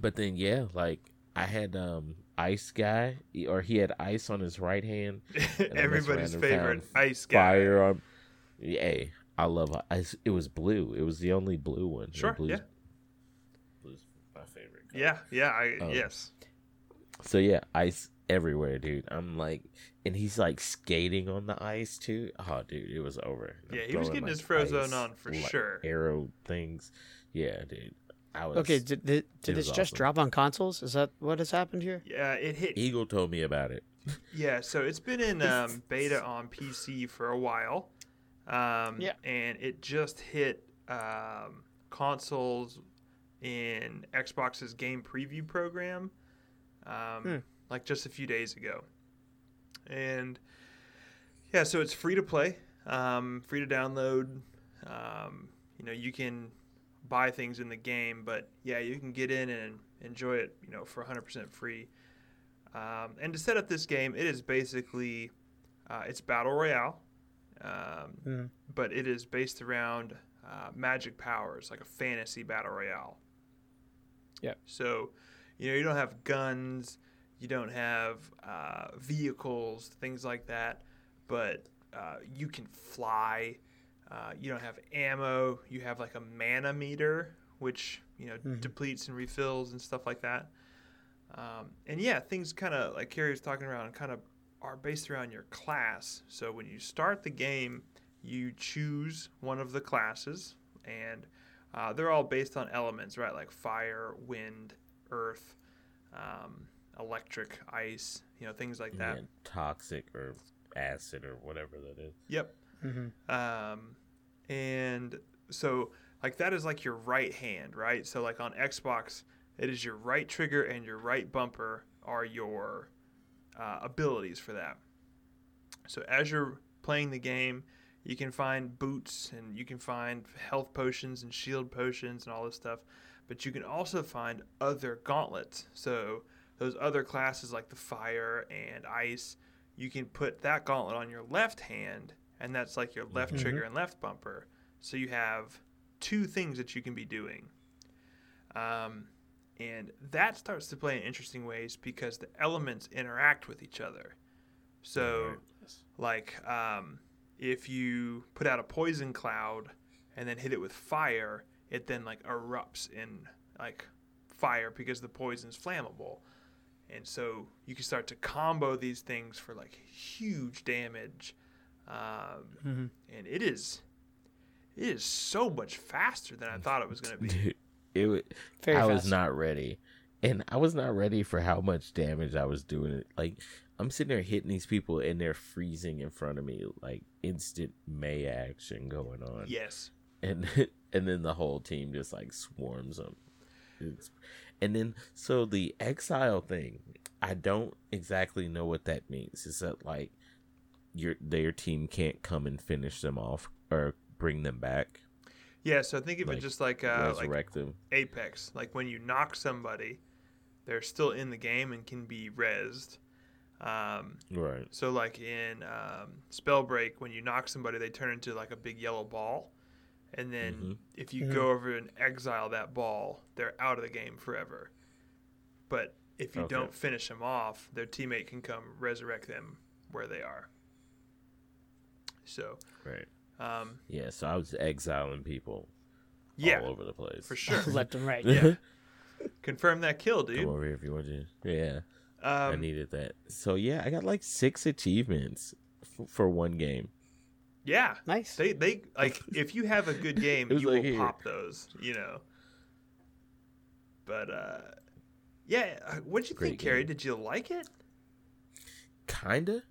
but then yeah, like I had um ice guy, or he had ice on his right hand, and I messed everybody's favorite ice guy. fire on. Hey, I love ice. It was blue. It was the only blue one. Sure, blue's, yeah. Blue's my favorite. color. Yeah, yeah, I, Um, yes. So yeah, ice everywhere, dude. I'm like, and he's like skating on the ice too. Oh, dude, it was over. I'm Yeah, he was getting his like, ice, on for like, sure. Arrow things. Yeah, dude. I was Okay, did, did, did this just awesome. drop on consoles? Is that what has happened here? Yeah, it hit. Eagle told me about it. Yeah, so it's been in um, beta on PC for a while. Um, Yeah. And it just hit um, consoles in Xbox's game preview program um, Hmm. like just a few days ago. And yeah, so it's free to play, um, free to download. Um, you know, you can buy things in the game, but yeah, you can get in and enjoy it, you know, for 100% free. Um, and to set up this game, it is basically uh, it's battle royale, um, Hmm. but it is based around uh, magic powers, like a fantasy battle royale. Yep. So you know, you don't have guns, you don't have uh, vehicles, things like that, but uh, you can fly. Uh, you don't have ammo. You have like a mana meter, which you know Mhm. depletes and refills and stuff like that. Um, and yeah, things kind of like Carrie was talking around, kind of are based around your class. So when you start the game, you choose one of the classes, and uh, they're all based on elements, right? Like fire, wind, earth, um, electric, ice, you know, things like that. Yeah, toxic or acid or whatever that is. Yep. Mm-hmm. Um, and so like that is like your right hand, right? So like on Xbox, it is your right trigger and your right bumper are your uh, abilities for that. So as you're playing the game, you can find boots and you can find health potions and shield potions and all this stuff, but you can also find other gauntlets. So those other classes like the fire and ice, you can put that gauntlet on your left hand, and that's like your left Mhm. trigger and left bumper. So you have two things that you can be doing. Um, and that starts to play in interesting ways because the elements interact with each other. So, like, um, if you put out a poison cloud and then hit it with fire, it then like erupts in like fire because the poison's flammable. And so you can start to combo these things for like huge damage. Um, Mm-hmm. and it is it is so much faster than I thought it was going to be. Dude, it wa- Very I was not ready, and I was not ready for how much damage I was doing. It like I'm sitting there hitting these people, and they're freezing in front of me, like instant May action going on, Yes. and and then the whole team just like swarms them. It's, and then so the exile thing, I don't exactly know what that means. Is that like your their team can't come and finish them off or bring them back, Yeah, so think of Like, it just like uh, like resurrect them? Apex. Like when you knock somebody, they're still in the game and can be rezzed. Um, Right. so like in um, Spellbreak, when you knock somebody, they turn into like a big yellow ball, and then Mhm. if you Mhm. go over and exile that ball, they're out of the game forever. But if you Okay. don't finish them off, their teammate can come resurrect them where they are. So, Right. um, Yeah, so I was exiling people yeah, all over the place. for sure. Left and right. Yeah. Confirm that kill, dude. Come over here if you want to. Yeah, I Um, needed that. So yeah, I got like six achievements f- for one game. yeah, Nice. they they like if you have a good game, you like will here. pop those, you know. But uh, yeah, uh, what'd you Great think, Carrie? Did you like it? Kinda.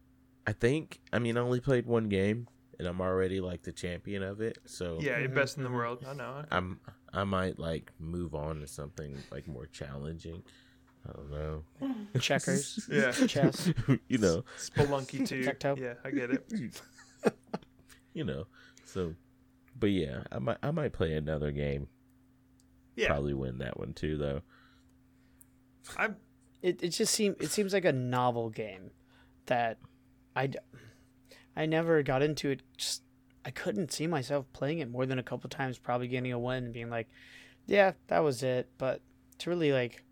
I think. I mean, I only played one game, and I'm already like the champion of it. So Yeah, you're Mhm, best in the world. I know. I'm. I might like move on to something like more challenging. I don't know. Checkers. Yeah, Chess. you know. Spelunky too. Tic-tac-toe. Yeah, I get it. You know. So, but yeah, I might. I might play another game. Yeah, Probably win that one too, though. I'm. It it just seems it seems like a novel game that I d- I never got into it. Just I couldn't see myself playing it more than a couple times. Probably getting a win and being like, yeah, that was it. But to really like,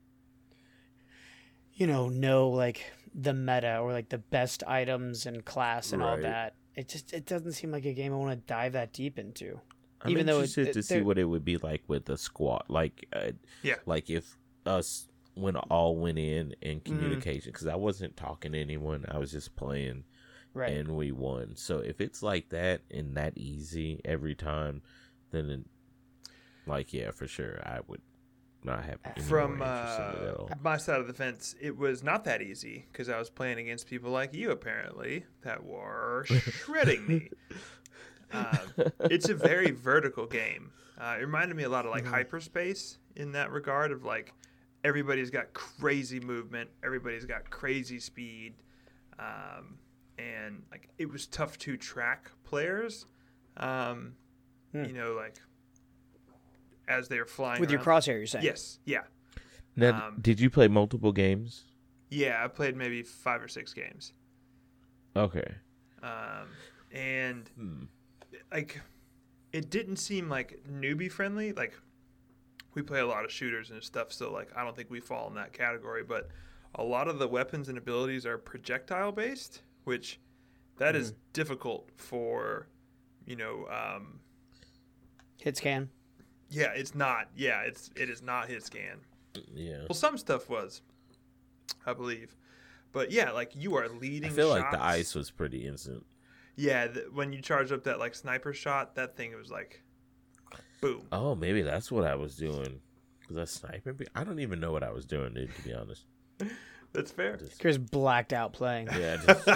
you know, know like the meta or like the best items and class and all that. It just it doesn't seem like a game I want to dive that deep into. I'm Even though it- interested it- to see what it would be like with a squad, like uh, Yeah. like if us when all went in in Mm-hmm. communication, because I wasn't talking to anyone, I was just playing, Right. and we won. So if it's like that and that easy every time, then it, like yeah, for sure, I would not have From more interest in it at uh, my side of the fence, it was not that easy because I was playing against people like you, apparently, that were shredding me. Um, it's a very vertical game. Uh, it reminded me a lot of like Mhm. Hyper Scape in that regard of like everybody's got crazy movement, everybody's got crazy speed, um, and like it was tough to track players. Um, Hmm. You know, like as they were flying With your crosshair, you're saying? Yes, yeah, Now, um, did you play multiple games? yeah. I played maybe five or six games, Okay. um, and Hmm. like it didn't seem like newbie friendly. Like we play a lot of shooters and stuff, so like I don't think we fall in that category. But a lot of the weapons and abilities are projectile based, which that is difficult for you know. Um, Hit scan. yeah, it's not. Yeah, it's it is not hit scan. Yeah. Well, some stuff was, I believe, but yeah, like you are leading. I leading. feel like the ice was pretty instant. Yeah, th- when you charge up that like sniper shot, that thing was like, boom. Oh, maybe that's what I was doing. Was I sniping? I don't even know what I was doing, dude. To be honest. That's fair. Chris blacked out playing. Yeah, just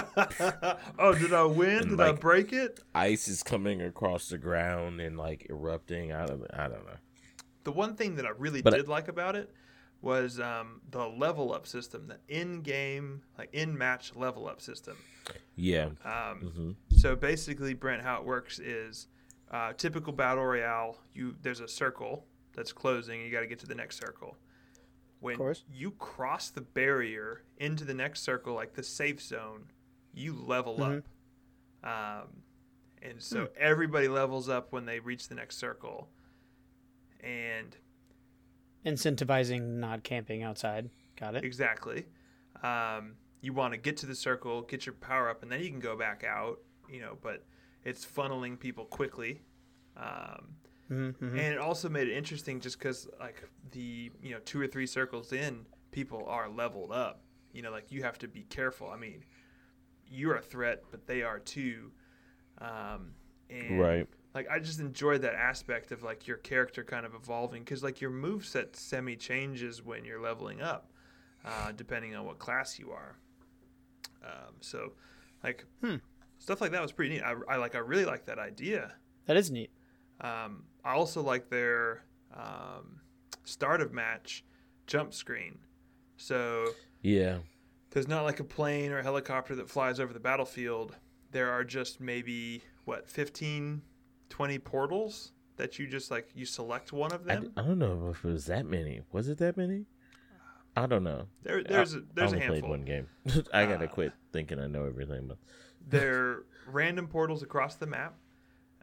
oh, did I win? And, Did I break it? ice is coming across the ground and like erupting. I don't. I don't know. The one thing that I really But I- did like about it was um, the level up system, the in-game, like in-match level up system. Yeah. Um, hmm So basically, Brent, how it works is uh, typical battle royale. You there's a circle that's closing. You got to get to the next circle. When you cross the barrier into the next circle, like the safe zone, you level Mhm. up. Um, and so everybody levels up when they reach the next circle. And Incentivizing not camping outside. Got it. Exactly. Um, you want to get to the circle, get your power up, and then you can go back out. You know, but it's funneling people quickly. Um, Mm-hmm. And it also made it interesting just because, like, the, you know, two or three circles in, people are leveled up. You know, like, you have to be careful. I mean, you're a threat, but they are too. Um, and, Right. Like, I just enjoyed that aspect of, like, your character kind of evolving because, like, your moveset semi changes when you're leveling up, uh, depending on what class you are. Um, so, like, Hmm. stuff like that was pretty neat. I, I like, I really like that idea. That is neat. Um, I also like their um, start of match jump screen. So Yeah. there's not like a plane or a helicopter that flies over the battlefield. There are just maybe, what, 15, 20 portals that you just like, you select one of I, them. d- I don't know if it was that many. Was it that many? I don't know. there, there's a, there's I a only played handful. one game. I gotta Uh, quit thinking I know everything. But They're random portals across the map.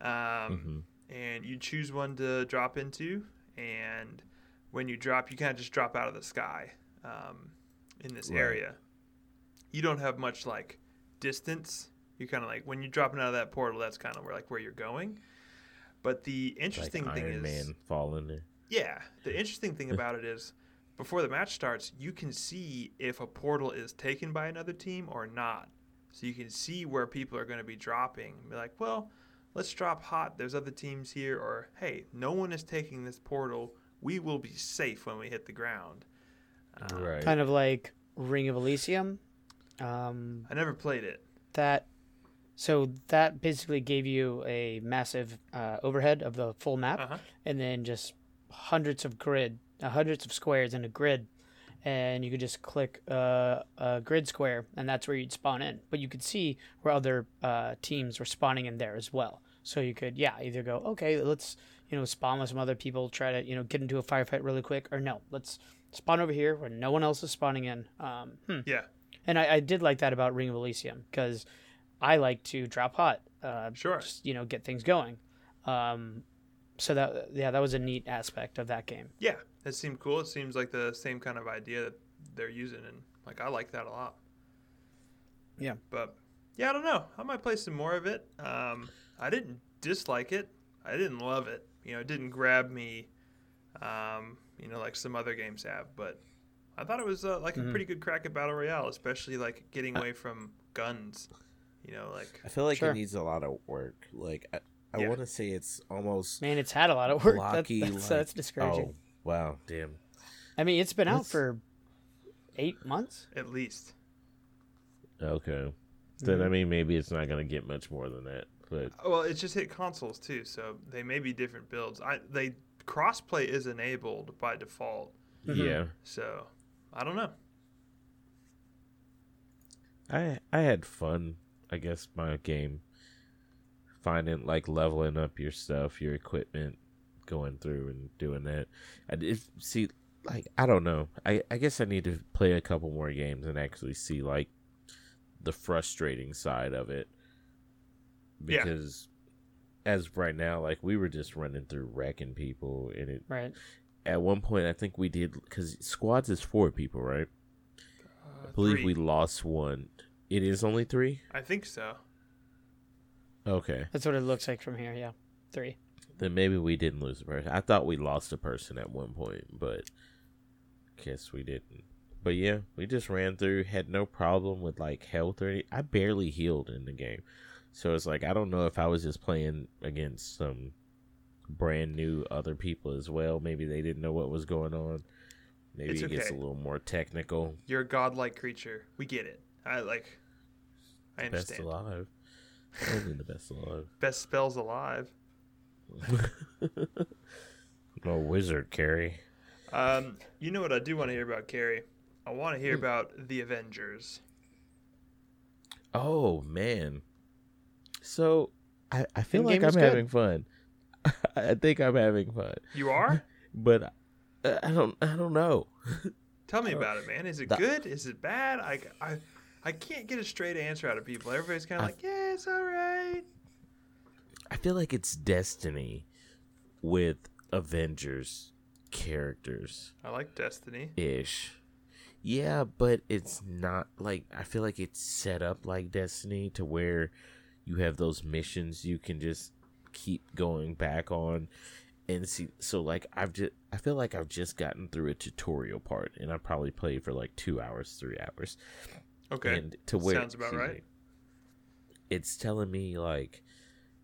Um, Mhm. And you choose one to drop into and when you drop you kind of just drop out of the sky um, in this Right. area. You don't have much like distance. You kind of like when you're dropping out of that portal that's kind of where like where you're going. But the interesting like thing Iron is Man falling there. yeah the interesting thing about it is before the match starts you can see if a portal is taken by another team or not. So you can see where people are going to be dropping. Be like well let's drop hot there's other teams here or hey no one is taking this portal we will be safe when we hit the ground. Uh, right. Kind of like Ring of Elysium. Um, i never played it. that so that basically gave you a massive uh, overhead of the full map uh-huh. and then just hundreds of grid uh, hundreds of squares in a grid. And you could just click uh, a grid square and that's where you'd spawn in. But you could see where other uh, teams were spawning in there as well so you could yeah either go okay let's you know spawn with some other people try to you know get into a firefight really quick or no let's spawn over here where no one else is spawning in um, hmm. yeah And I, I did like that about Ring of Elysium because I like to drop hot, uh, sure just you know get things going. Um, so that yeah, that was a neat aspect of that game. yeah it seemed cool it seems like the same kind of idea that they're using and like i like that a lot Yeah. but yeah i don't know i might play some more of it um, i didn't dislike it i didn't love it you know it didn't grab me um, you know like some other games have but i thought it was uh, like a Mhm. pretty good crack at battle royale especially like getting away from guns you know like I feel like Sure. it needs a lot of work. Like I, I Yeah. want to say it's almost Man, it's had a lot of work. That- blocky. that's, like, that's discouraging. Oh wow, damn. I mean, it's been out for eight months. at least Okay. Then I mean maybe it's not gonna get much more than that. But well it's just hit consoles too so they may be different builds i they crossplay is enabled by default Mhm. yeah. so i don't know I I had fun, I guess, my game. Finding like leveling up your stuff, your equipment, going through and doing that. I did see like I don't know. I I guess I need to play a couple more games and actually see like the frustrating side of it. Yeah. Because as of right now, like we were just running through wrecking people and it Right. at one point I think we did because squads is four people, right? Uh, I believe three. we lost one. It is only three. I think so. Okay, That's what it looks like from here. Yeah, three. then maybe we didn't lose a person. I thought we lost a person at one point, but guess we didn't. But yeah, we just ran through, had no problem with like health or any. I barely healed in the game, so it's like I don't know if I was just playing against some brand new other people as well. Maybe they didn't know what was going on. Maybe It's it gets a little more technical. You're a godlike creature. We get it. I like. I understand. Best alive. Only the best alive. Best spells alive. no wizard, Carrie. Um, you know what I do want to hear about, Carrie? I want to hear Hmm. about the Avengers. Oh man. So I, I feel In-game like I'm good. having fun. I think I'm having fun. You are? But I, I don't I don't know. Tell me about it, man. Is it Uh, The- good? Is it bad? I, I, I can't get a straight answer out of people. Everybody's kind of like, yeah, it's all right. I feel like it's Destiny with Avengers characters I like Destiny. ish. Yeah, but it's not like I feel like it's set up like Destiny to where you have those missions you can just keep going back on and see so like I've just I feel like I've just gotten through a tutorial part and I probably played for like 2 hours, 3 hours. Okay. And to where Sounds about right. it's telling me like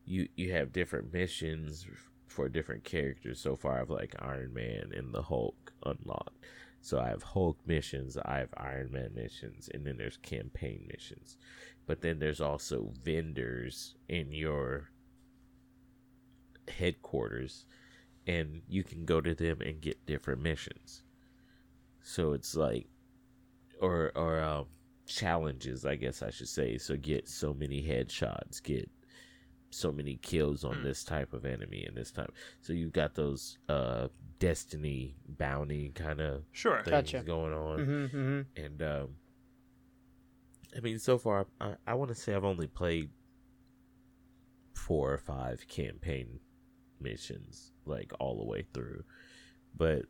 you you have different missions for different characters. So far, I've like Iron Man and the Hulk unlocked. So I have Hulk missions, I have Iron Man missions, and then there's campaign missions. But then there's also vendors in your headquarters, and you can go to them and get different missions. So it's like, or or um, challenges, I guess I should say. So get so many headshots, get so many kills on Hmm. this type of enemy and this time. So you've got those uh destiny bounty kind of Sure. things Gotcha. going on, Mm-hmm, mm-hmm. and um, I mean, so far I I want to say I've only played four or five campaign missions like all the way through, but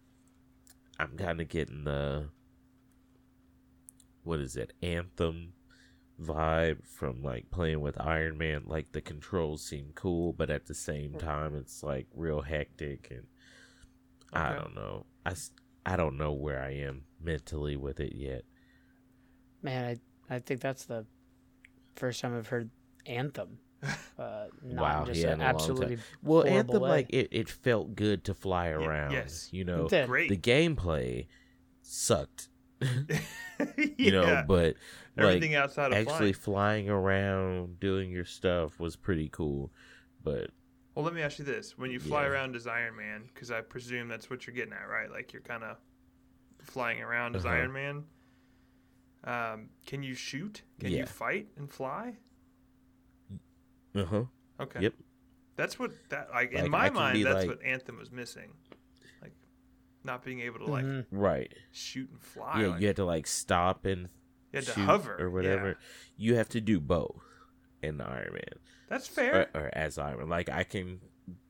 I'm kind of getting the what is it anthem vibe from like playing with Iron Man. Like the controls seem cool, but at the same time, it's like real hectic, and I don't know. I I don't know where I am mentally with it yet. Man, I I think that's the first time I've heard Anthem. Uh, not Wow, just yeah, an in a long time. absolutely Well, Anthem, way. like it, it felt good to fly around. yes. you know, Great. the gameplay sucked. you know, but Everything like outside of actually flying. flying around, doing your stuff was pretty cool. But Well, let me ask you this: When you fly Yeah. around as Iron Man, because I presume that's what you're getting at, right? Like you're kind of flying around as Uh-huh. Iron Man. Um, can you shoot? Can Yeah. you fight and fly? uh huh, Okay. Yep. That's what that like, in my mind. That's like- what Anthem was missing, like not being able to like Mhm. right. shoot and fly. yeah, like, you had to like stop and you had to hover or whatever. Yeah. You have to do both in Iron Man. That's fair. or, or as Iron Man. Like I can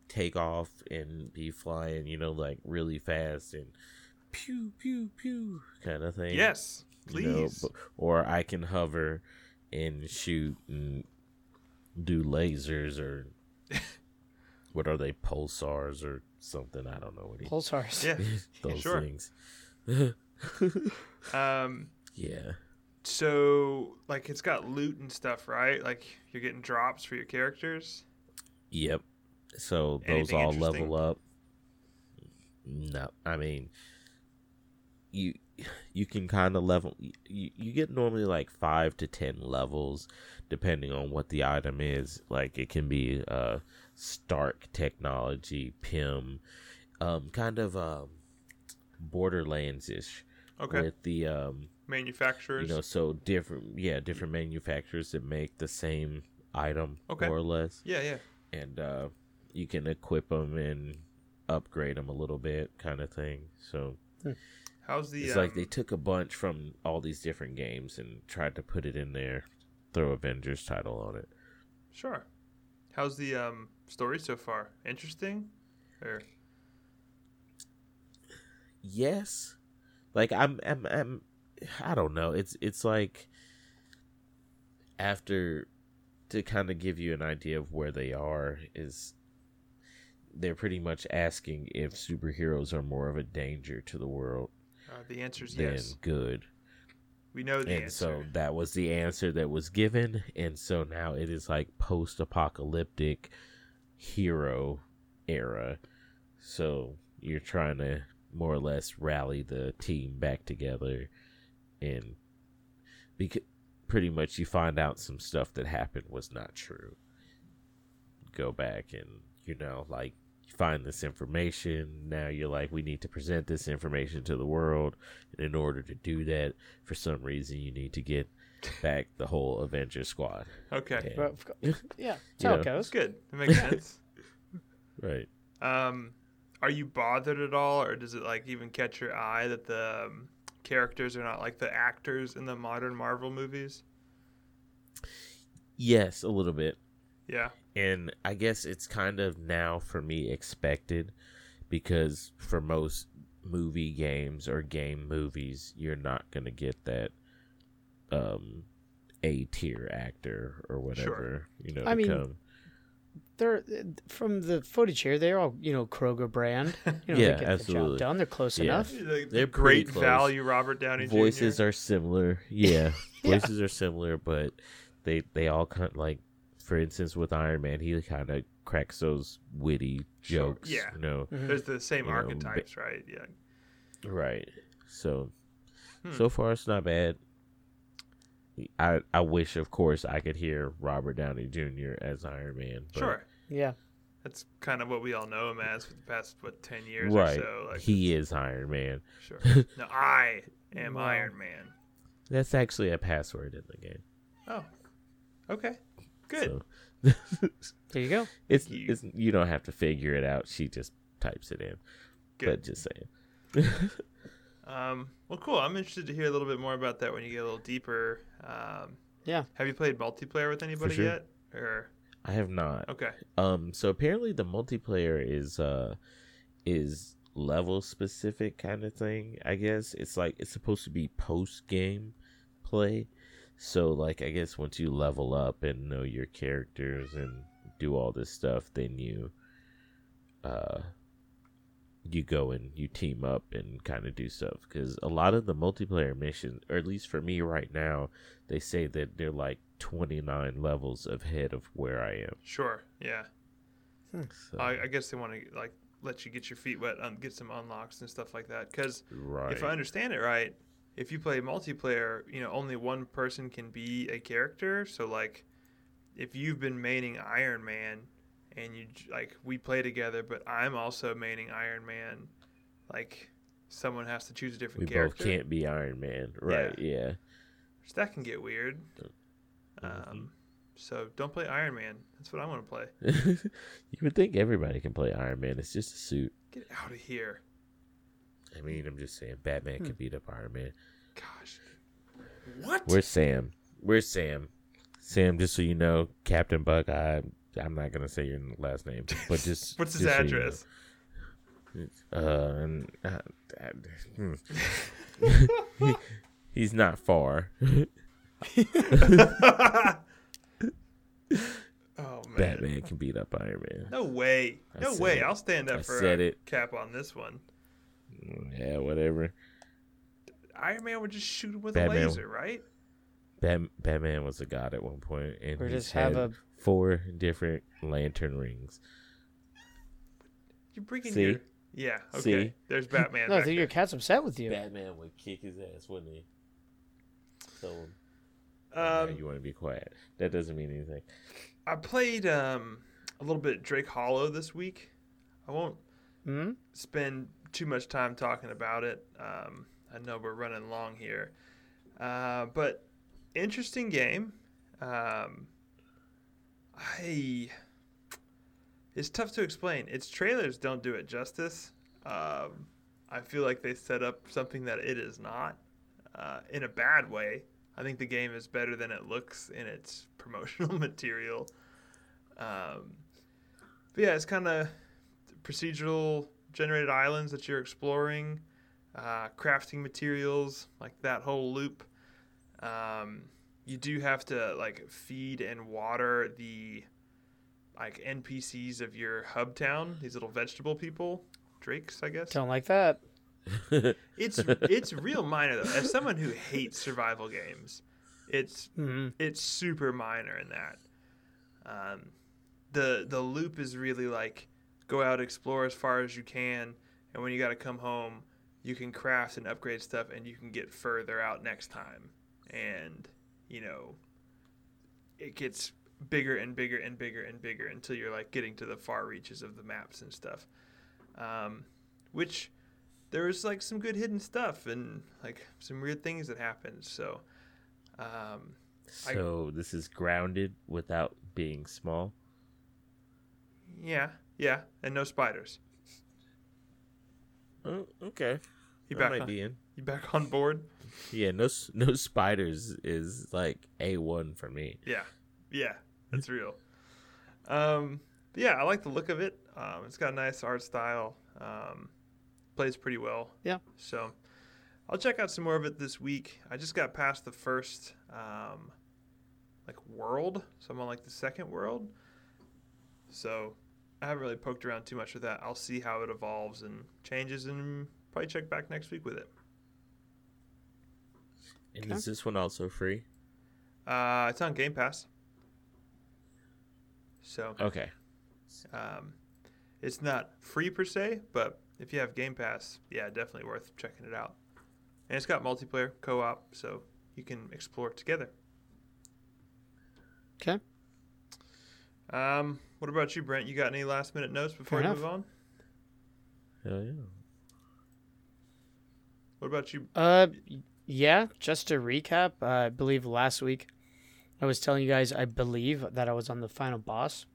take off and be flying, you know, like really fast and pew pew pew kind of thing. yes, you know, please. or I can hover and shoot and do lasers or what are they pulsars or something? I don't know what he Pulsars. yeah. those sure. things. Um. yeah. So like it's got loot and stuff, right? Like you're getting drops for your characters. Yep. So those Anything all level up. No, I mean, you you can kind of level. You you get normally like five to ten levels, depending on what the item is. Like it can be uh Stark technology, Pym, um, kind of um Borderlands ish Okay. with the um Manufacturers. you know so different yeah different manufacturers that make the same item Okay. more or less yeah, yeah. and uh, you can equip them and upgrade them a little bit, kind of thing. So How's the? it's um, like they took a bunch from all these different games and tried to put it in there, throw Avengers title on it. Sure. How's the um story so far? Interesting. Or yes. Like I'm, I'm, I'm, I don't know. It's it's like after to kind of give you an idea of where they are is they're pretty much asking if superheroes are more of a danger to the world Uh, the answer is yes. good. We know the and answer. so that was the answer that was given and so now it is like post-apocalyptic hero era so you're trying to more or less rally the team back together and because pretty much you find out some stuff that happened was not true go back and you know like find this information now you're like we need to present this information to the world and in order to do that for some reason you need to get back the whole avenger squad okay, Well, of yeah, that's how Yeah. it that's goes. good. That makes sense. right Um, are you bothered at all, or does it like even catch your eye that the um, characters are not like the actors in the modern Marvel movies? yes a little bit Yeah. And I guess it's kind of now for me expected because for most movie games or game movies, you're not gonna get that um A tier actor or whatever you know. I to mean, come. They're from the footage here. They're all you know Kroger brand. You know, Yeah, they get the absolutely. job done. They're close Yeah. enough. The, the They're great close. value Robert Downey voices Jr. are similar. Yeah, Yeah. voices are similar, but they they all kind of like, for instance, with Iron Man, he kind of cracks those witty Sure, jokes. yeah. you know, Mhm. There's the same you know, archetypes, right? Yeah. Right. So Hmm. so far it's not bad. I I wish of course I could hear Robert Downey Jr. as Iron Man. But Sure. Yeah, That's kind of what we all know him as for the past what ten years Right. or so. Like, he is Iron Man. sure. No, I am Wow. Iron Man. That's actually a password in the game. Oh, okay, good. So there you go. it's, You- it's you don't have to figure it out. She just types it in. Good. But just saying. Um, well, cool. I'm interested to hear a little bit more about that when you get a little deeper. Um, Yeah. Have you played multiplayer with anybody sure. yet? Or I have not. okay, Um so apparently the multiplayer is uh is level specific kind of thing, I guess. It's like it's supposed to be post game play. So like I guess once you level up and know your characters and do all this stuff, then you uh you go and you team up and kind of do stuff because a lot of the multiplayer missions or at least for me right now they say that they're like 29 levels ahead of where i am sure, yeah. so, I, I guess they want to like let you get your feet wet, um, get some unlocks and stuff like that. Because right if I understand it right, if you play multiplayer, you know only one person can be a character. So like, if you've been maining Iron Man, and you like we play together, but I'm also maining Iron Man, like someone has to choose a different we character. both can't be iron man right yeah, So that can get weird. Mhm. Um, so don't play Iron Man. That's what I want to play. you would think everybody can play iron man it's just a suit Get out of here. I mean i'm just saying batman Hmm. can beat up iron man Gosh. What? where's sam where's sam sam just so you know captain buck i i'm not gonna say your last name but just What's his just so you know. address? Uh, and, uh, uh, hmm. he's not far. oh man. Batman can beat up Iron Man. No way. I No said way. it. I'll stand up I for said a it. cap on this one. Yeah, whatever. Iron Man would just shoot him with Batman. a laser, right? Bat- Batman was a god at one point, and Or he's just have had a four different lantern rings. You're bringing See? your yeah. Okay. See? There's Batman. no. I think your cat's upset with you. Batman would kick his ass, wouldn't he? So now Um, you want to be quiet. That doesn't mean anything. I played um a little bit Drake Hollow this week. I won't Hmm? spend too much time talking about it. Um, I know we're running long here, uh, but interesting game. Um, I it's tough to explain. Its trailers don't do it justice. Um, I feel like they set up something that it is not uh, in a bad way. I think the game is better than it looks in its promotional material. Um, but yeah, it's kind of procedural generated islands that you're exploring. uh, crafting materials, like that whole loop. Um, you do have to like feed and water the like NPCs of your hub town. These little vegetable people, drakes, I guess. Don't like that. It's it's real minor though. As someone who hates survival games, it's Mhm. it's super minor in that. Um, the the loop is really like go out explore as far as you can, and when you got to come home, you can craft and upgrade stuff, and you can get further out next time. And you know, it gets bigger and bigger and bigger and bigger until you're like getting to the far reaches of the maps and stuff. Um, which there was like some good hidden stuff and like some weird things that happened. So. Um, I- so this is grounded without being small. Yeah, yeah, and no spiders. Oh, okay. You I back might on, be in. you back on board? Yeah, no no spiders is like a one for me. Yeah, yeah, that's real. Um, yeah, I like the look of it. Um, it's got a nice art style. Um, plays pretty well. Yeah. So I'll check out some more of it this week. I just got past the first um, like world, so I'm on like the second world. So I haven't really poked around too much with that. I'll see how it evolves and changes, and probably check back next week with it. And Okay. is this one also free? Uh, it's on Game Pass. So Okay. um, it's not free per se, but if you have Game Pass, yeah, definitely worth checking it out. And it's got multiplayer, co-op, so you can explore together. Okay. Um, what about you, Brent? You got any last minute notes before Fair we move on? Hell yeah. What about you? Uh, yeah. Just to recap, uh, I believe last week I was telling you guys I believe that I was on the final boss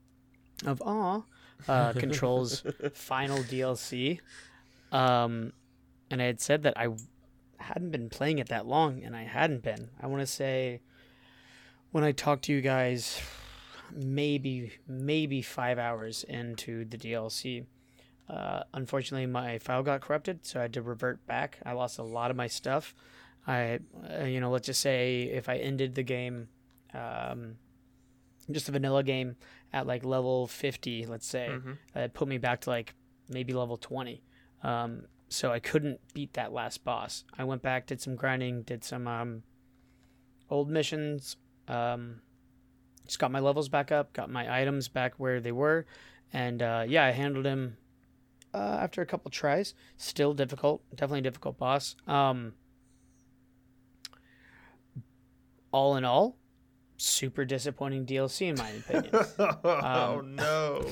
of AWE, uh, Control's final DLC. Um, and I had said that I hadn't been playing it that long, and I hadn't been. I want to say when I talked to you guys, maybe maybe five hours into the DLC. Uh, unfortunately, my file got corrupted, so I had to revert back. I lost a lot of my stuff. I, uh, you know, let's just say if I ended the game, um, just a vanilla game at like level 50, let's say, Mhm. it put me back to like maybe level 20. Um, so I couldn't beat that last boss. I went back, did some grinding, did some um, old missions, um, just got my levels back up, got my items back where they were, and uh, yeah, I handled him uh, after a couple tries. Still difficult, definitely a difficult boss. Um, all in all, super disappointing DLC in my opinion. oh Um, no!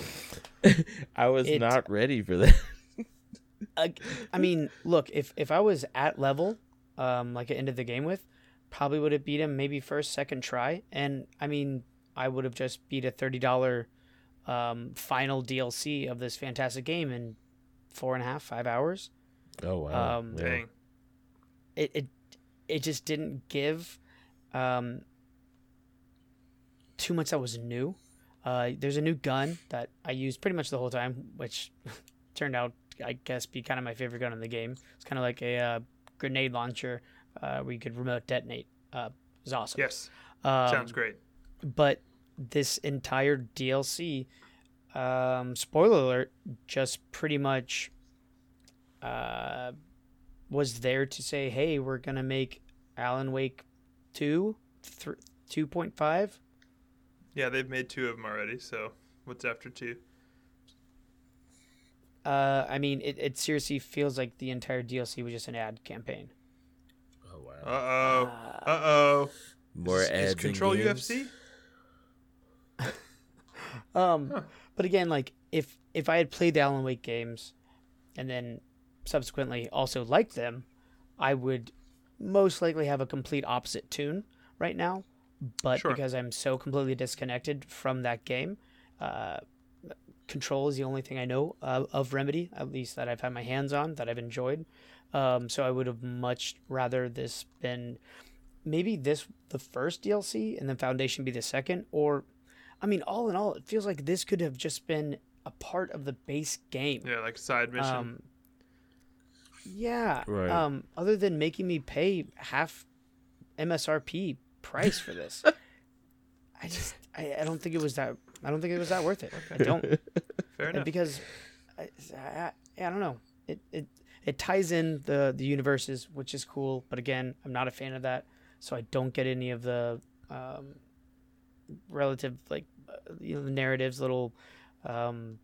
I was It- not ready for that. I, I mean, look, if if I was at level, um, like I ended the game with, probably would have beat him maybe first, second try, and I mean, I would have just beat a thirty dollar um, final DLC of this fantastic game in four and a half, five hours. Oh wow. Um, Dang. It it it just didn't give um, too much that was new. Uh, there's a new gun that I used pretty much the whole time, which turned out, I guess, be kind of my favorite gun in the game. It's kind of like a uh, grenade launcher uh, where you could remote detonate. Uh, it was awesome. Yes, Um, sounds great. But this entire DLC, um, spoiler alert, just pretty much uh, was there to say, hey, we're going to make Alan Wake 2, th- 2.5. Yeah, they've made two of them already. So what's after two? Uh, I mean, it, it seriously feels like the entire DLC was just an ad campaign. Oh wow. Uh oh. Uh, Uh oh. More is, ads. is Control games? UFC? Um, Huh. but again, like if if I had played the Alan Wake games, and then subsequently also liked them, I would most likely have a complete opposite tune right now. But Sure. because I'm so completely disconnected from that game, uh, Control is the only thing I know uh, of Remedy, at least that I've had my hands on, that I've enjoyed. Um, so I would have much rather this been maybe this the first DLC and then Foundation be the second, or I mean, all in all, it feels like this could have just been a part of the base game. Yeah, like side mission. Um, Yeah. Right. Um, other than making me pay half MSRP price for this, I just I, I don't think it was that I don't think it was that worth it. I don't Fair enough. because I, I, I don't know it, it it ties in the the universes which is cool but again i'm not a fan of that so i don't get any of the um, relative like you know the narratives little um,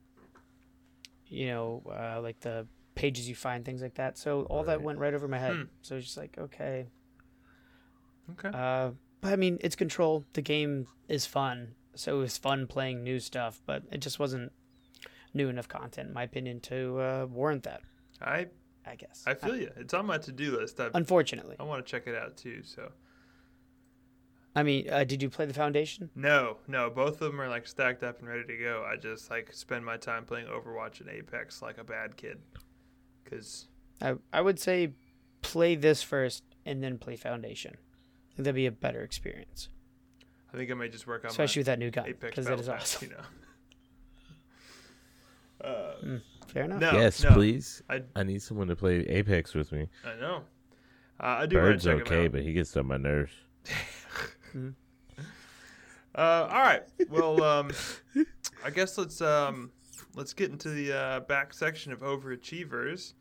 you know uh, like the pages you find things like that so all that went right over my head Hmm. so it's just like okay Okay. uh, but I mean, it's control. The game is fun, so it was fun playing new stuff. But it just wasn't new enough content, in my opinion, to uh, warrant that. I I guess. I feel you. It's on my to do list. I, Unfortunately, I want to check it out too. So I mean, uh, did you play the Foundation? no, no, both of them are like stacked up and ready to go. I just like spend my time playing Overwatch and Apex like a bad kid. Cause I I would say play this first and then play Foundation. I think that'd be a better experience, I think I may just work on especially with that new my gun because Battle that is Pass, awesome. You know. Uh, Fair enough. no, yes, no, please. I I need someone to play Apex with me. I know. Uh, I do want Bird's to check 'em okay, out. but he gets on my nerves. Uh, all right. Well, um, I guess let's um, let's get into the uh, back section of overachievers.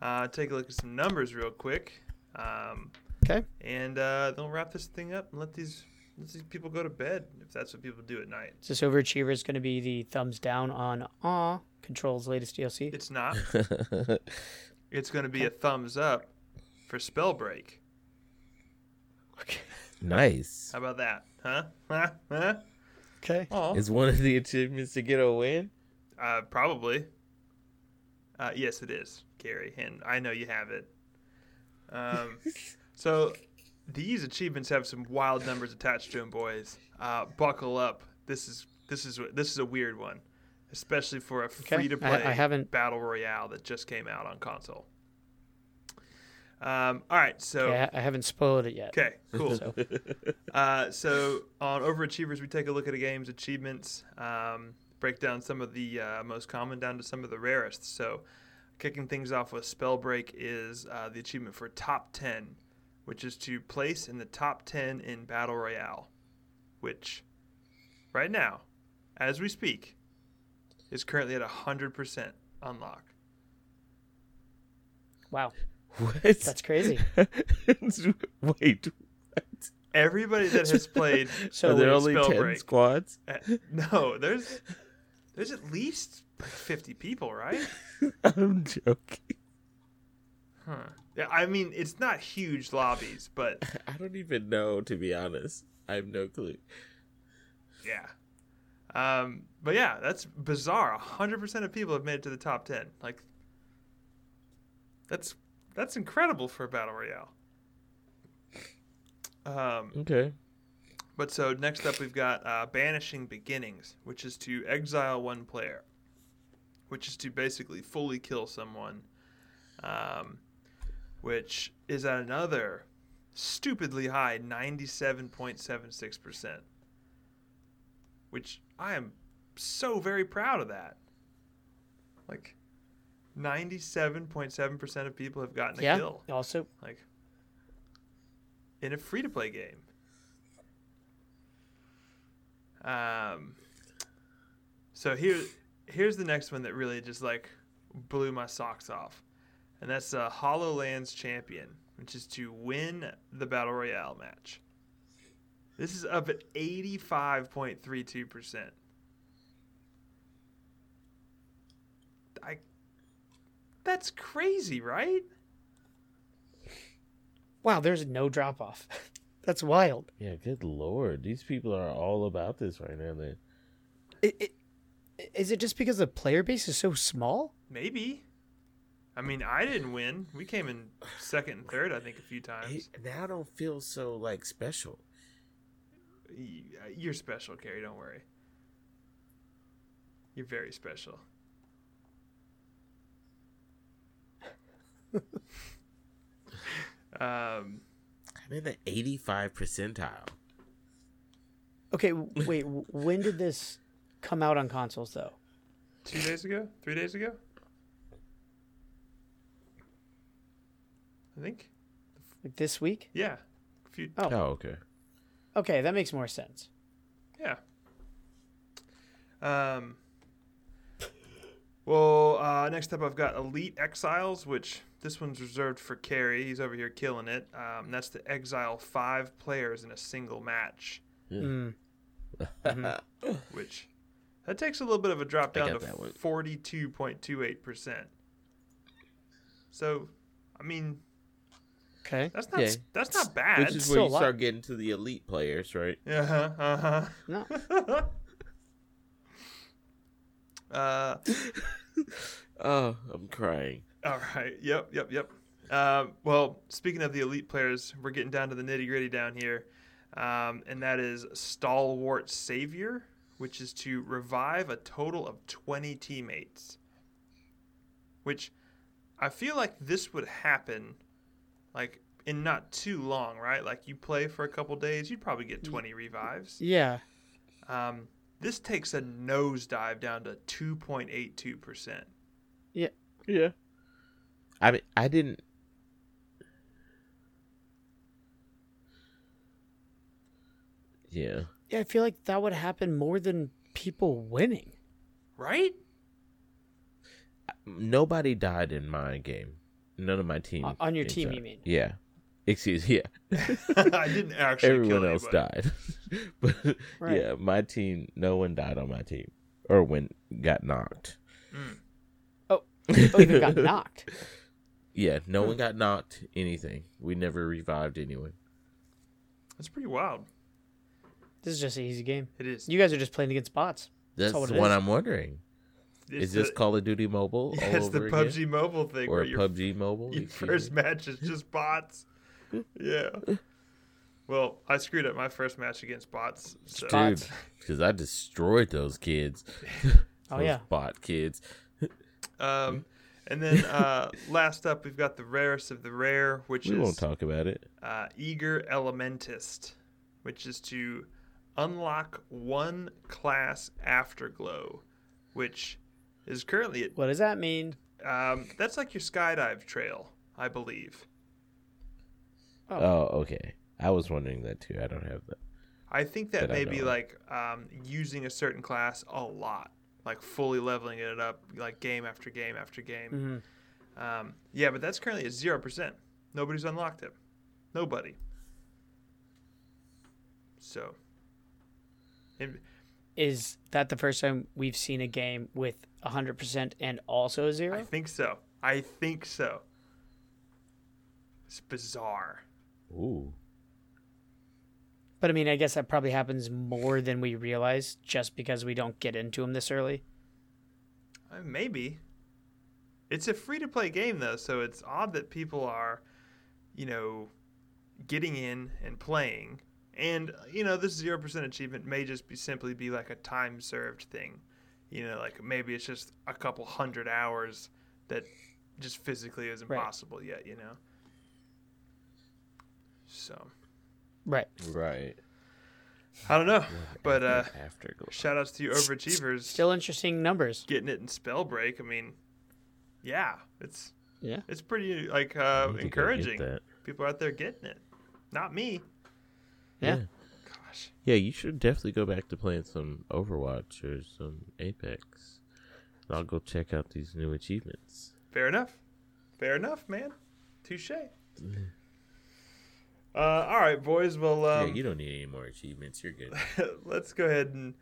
Uh, take a look at some numbers real quick, um, Okay. and uh, then we'll wrap this thing up and let these let these people go to bed if that's what people do at night. So this overachiever is going to be the thumbs down on AWE Control's latest DLC. It's not. It's going to be a thumbs up for Spellbreak. Nice. How about that? Huh? Huh? Huh? Okay. Oh. Is one of the achievements to get a win? Uh, probably. Uh, yes, it is, Gary, and I know you have it. Um, so these achievements have some wild numbers attached to them, boys. Uh, buckle up. This is this is this is a weird one, especially for a free to play I- I haven't- battle royale that just came out on console. Um, all right, so Okay, I, haven't spoiled it yet. Okay, cool. So- uh, so on Overachievers, we take a look at a game's achievements, um, break down some of the uh, most common down to some of the rarest. So, kicking things off with Spellbreak is uh, the achievement for Top 10, which is to place in the top 10 in Battle Royale, which right now, as we speak, is currently at 100% unlock. Wow, What? that's crazy. Wait. Everybody that has played So Are there only ten Spellbreak. squads? Uh, no, there's there's at least fifty people, right? I'm joking. Huh. Yeah, I mean it's not huge lobbies, but I don't even know, to be honest. I have no clue. yeah. Um, but yeah, that's bizarre. hundred percent of people have made it to the top ten. Like that's that's incredible for a battle royale. Um, Okay. But so next up, we've got uh, Banishing Beginnings, which is to exile one player, which is to basically fully kill someone, um, which is at another stupidly high 97.76%, which I am so very proud of that. Like, 97.7% of people have gotten a yeah. kill Also, like in a free to play game. Um, so here, here's the next one that really just like blew my socks off, and that's uh, Hollowland's Champion, which is to win the battle royale match. This is up at eighty five point three two percent. I. That's crazy, right? wow, there's no drop off. That's wild. Yeah, good lord. These people are all about this right now. Then It, it, is it just because the player base is so small? Maybe. I mean, I didn't win. We came in second and third, I think, a few times. now I don't feel so like special. Uh, you're special, Carrie. Don't worry. You're very special. Um, I'm in the 85 percentile. Okay, wait. when did this come out on consoles though? two days ago, three days ago. I think. Like this week? Yeah. A few, Oh. Oh, okay. Okay, that makes more sense. Yeah. Um. Well, uh, next up, I've got Elite Exiles, which this one's reserved for Carrie. He's over here killing it. Um, that's to exile five players in a single match, Mm. which that takes a little bit of a drop down to forty-two point two eight percent. So, I mean, Okay. that's not Yeah. that's not bad. Which is still where you start getting to the elite players, right? Uh huh. Uh huh. No. uh. Oh, I'm crying. All right. Yep. Yep. Yep. Um, well, speaking of the elite players, we're getting down to the nitty gritty down here, um, and that is stalwart savior, which is to revive a total of twenty teammates. Which I feel like this would happen, like in not too long, right? Like you play for a couple days, you'd probably get twenty revives. Yeah. Um, this takes a nosedive down to two point eight two percent. Yeah. Yeah. I mean, I didn't. Yeah. Yeah, I feel like that would happen more than people winning. Right? Nobody died in my game. None of my team. On- on your team, died. you mean? Yeah. Excuse. Yeah. I didn't actually. Everyone kill else died. but Right. yeah, my team. No one died on my team, or when got knocked. Mm. Oh, oh even got knocked. Yeah, Hmm. no one got knocked. Anything. We never revived anyone. That's pretty wild. This is just an easy game. It is. You guys are just playing against bots. That's all what it is. I'm wondering. It's is this Call of Duty Mobile yeah, all it's the PUBG again? Mobile thing or where your, PUBG Mobile? your first me. match is just bots. yeah. Well, I screwed up my first match against bots. So. Dude, because I destroyed those kids. Oh, Those yeah. bot kids. Um, and then uh, last up, we've got the rarest of the rare, which We is won't talk about it. uh, Eager Elementist, which is to unlock one class Afterglow, which is currently at What does that mean? Um, that's like your skydive trail, I believe. Oh. Oh, okay. I was wondering that too. I don't have that. I think that That may be like um, using a certain class a lot, like fully leveling it up, like game after game after game. Mhm. Um, yeah, but that's currently at zero percent. Nobody's unlocked it. Nobody. So. And Is that the first time we've seen a game with 100% and also a I zero? think so. I think so. It's bizarre. Ooh. But I mean, I guess that probably happens more than we realize just because we don't get into them this early. Uh, maybe. It's a free to play game though, so it's odd that people are, you know, getting in and playing. And you know, this zero percent achievement may just be simply be like a time served thing. You know, like maybe it's just a couple hundred hours that just physically is Right. impossible yet. You know. So Right. Right. I don't know, but uh, Afterglow. shout outs to you overachievers Still interesting numbers. getting it in Spellbreak. I mean, yeah, it's Yeah. it's pretty like uh, need to go get encouraging. People out there getting it. Not me. Yeah. yeah. Gosh. Yeah, you should definitely go back to playing some Overwatch or some Apex. And I'll go check out these new achievements. Fair enough. Fair enough, man. Touche. Uh, all right, boys. Well, um, yeah, you don't need any more achievements. You're good. let's go ahead and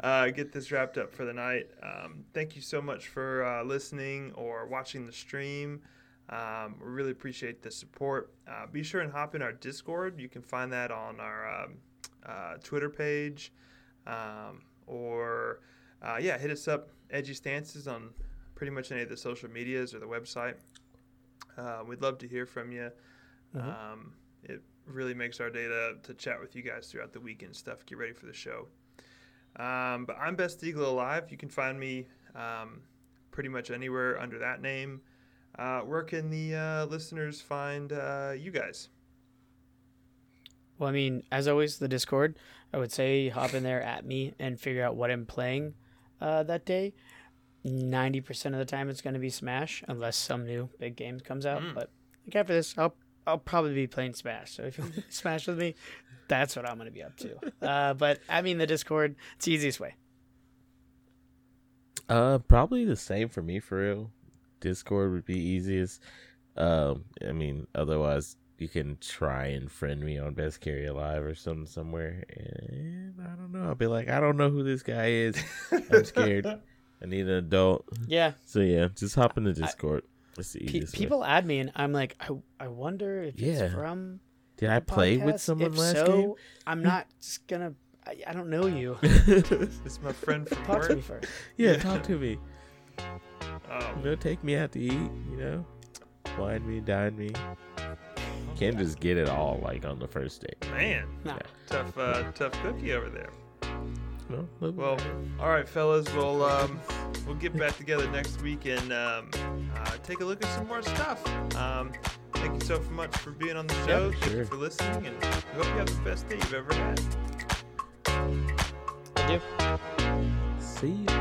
uh, get this wrapped up for the night. Um, thank you so much for uh, listening or watching the stream. Um, we really appreciate the support. Uh, be sure and hop in our Discord. You can find that on our um, uh, Twitter page, um, or uh, yeah, hit us up, Edgy Stances, on pretty much any of the social medias or the website. Uh, we'd love to hear from you. Um, it really makes our day to, to chat with you guys throughout the week and stuff. Get ready for the show. Um, but I'm Best Eagle Alive. You can find me um, pretty much anywhere under that name. Uh, where can the uh, listeners find uh, you guys? Well, I mean, as always, the Discord. I would say hop in there at me and figure out what I'm playing uh, that day. Ninety percent of the time, it's going to be Smash, unless some new big game comes out. Mm. But Like after this, I'll I'll probably be playing Smash. So if you Smash with me, that's what I'm gonna be up to. Uh, but I mean, the Discord, it's the easiest way. Uh, probably the same for me for real. Discord would be easiest. Um, I mean, otherwise you can try and friend me on Best Carry Alive or something somewhere, and I don't know. I'll be like, I don't know who this guy is. I'm scared. I need an adult. Yeah, So yeah, just hop in the Discord. It's the pe- easiest way. people add me, and I'm like, I I wonder if Yeah. it's from. Did I the play with someone If last so, game? I'm not just gonna. I, I don't know you. It's my friend from Talk to me work. first. yeah, Yeah. talk to me. Oh, You know, take me out to eat. You know, wine me, dine me. Can't just get it all like on the first date. man, Nah. tough, uh, tough cookie over there. No, Well, all right, fellas. We'll um, we'll get back together next week and um, uh, take a look at some more stuff. Um, thank you so much for being on the show. Thank you for listening, and we hope you have the best day you've ever had. I do. see you.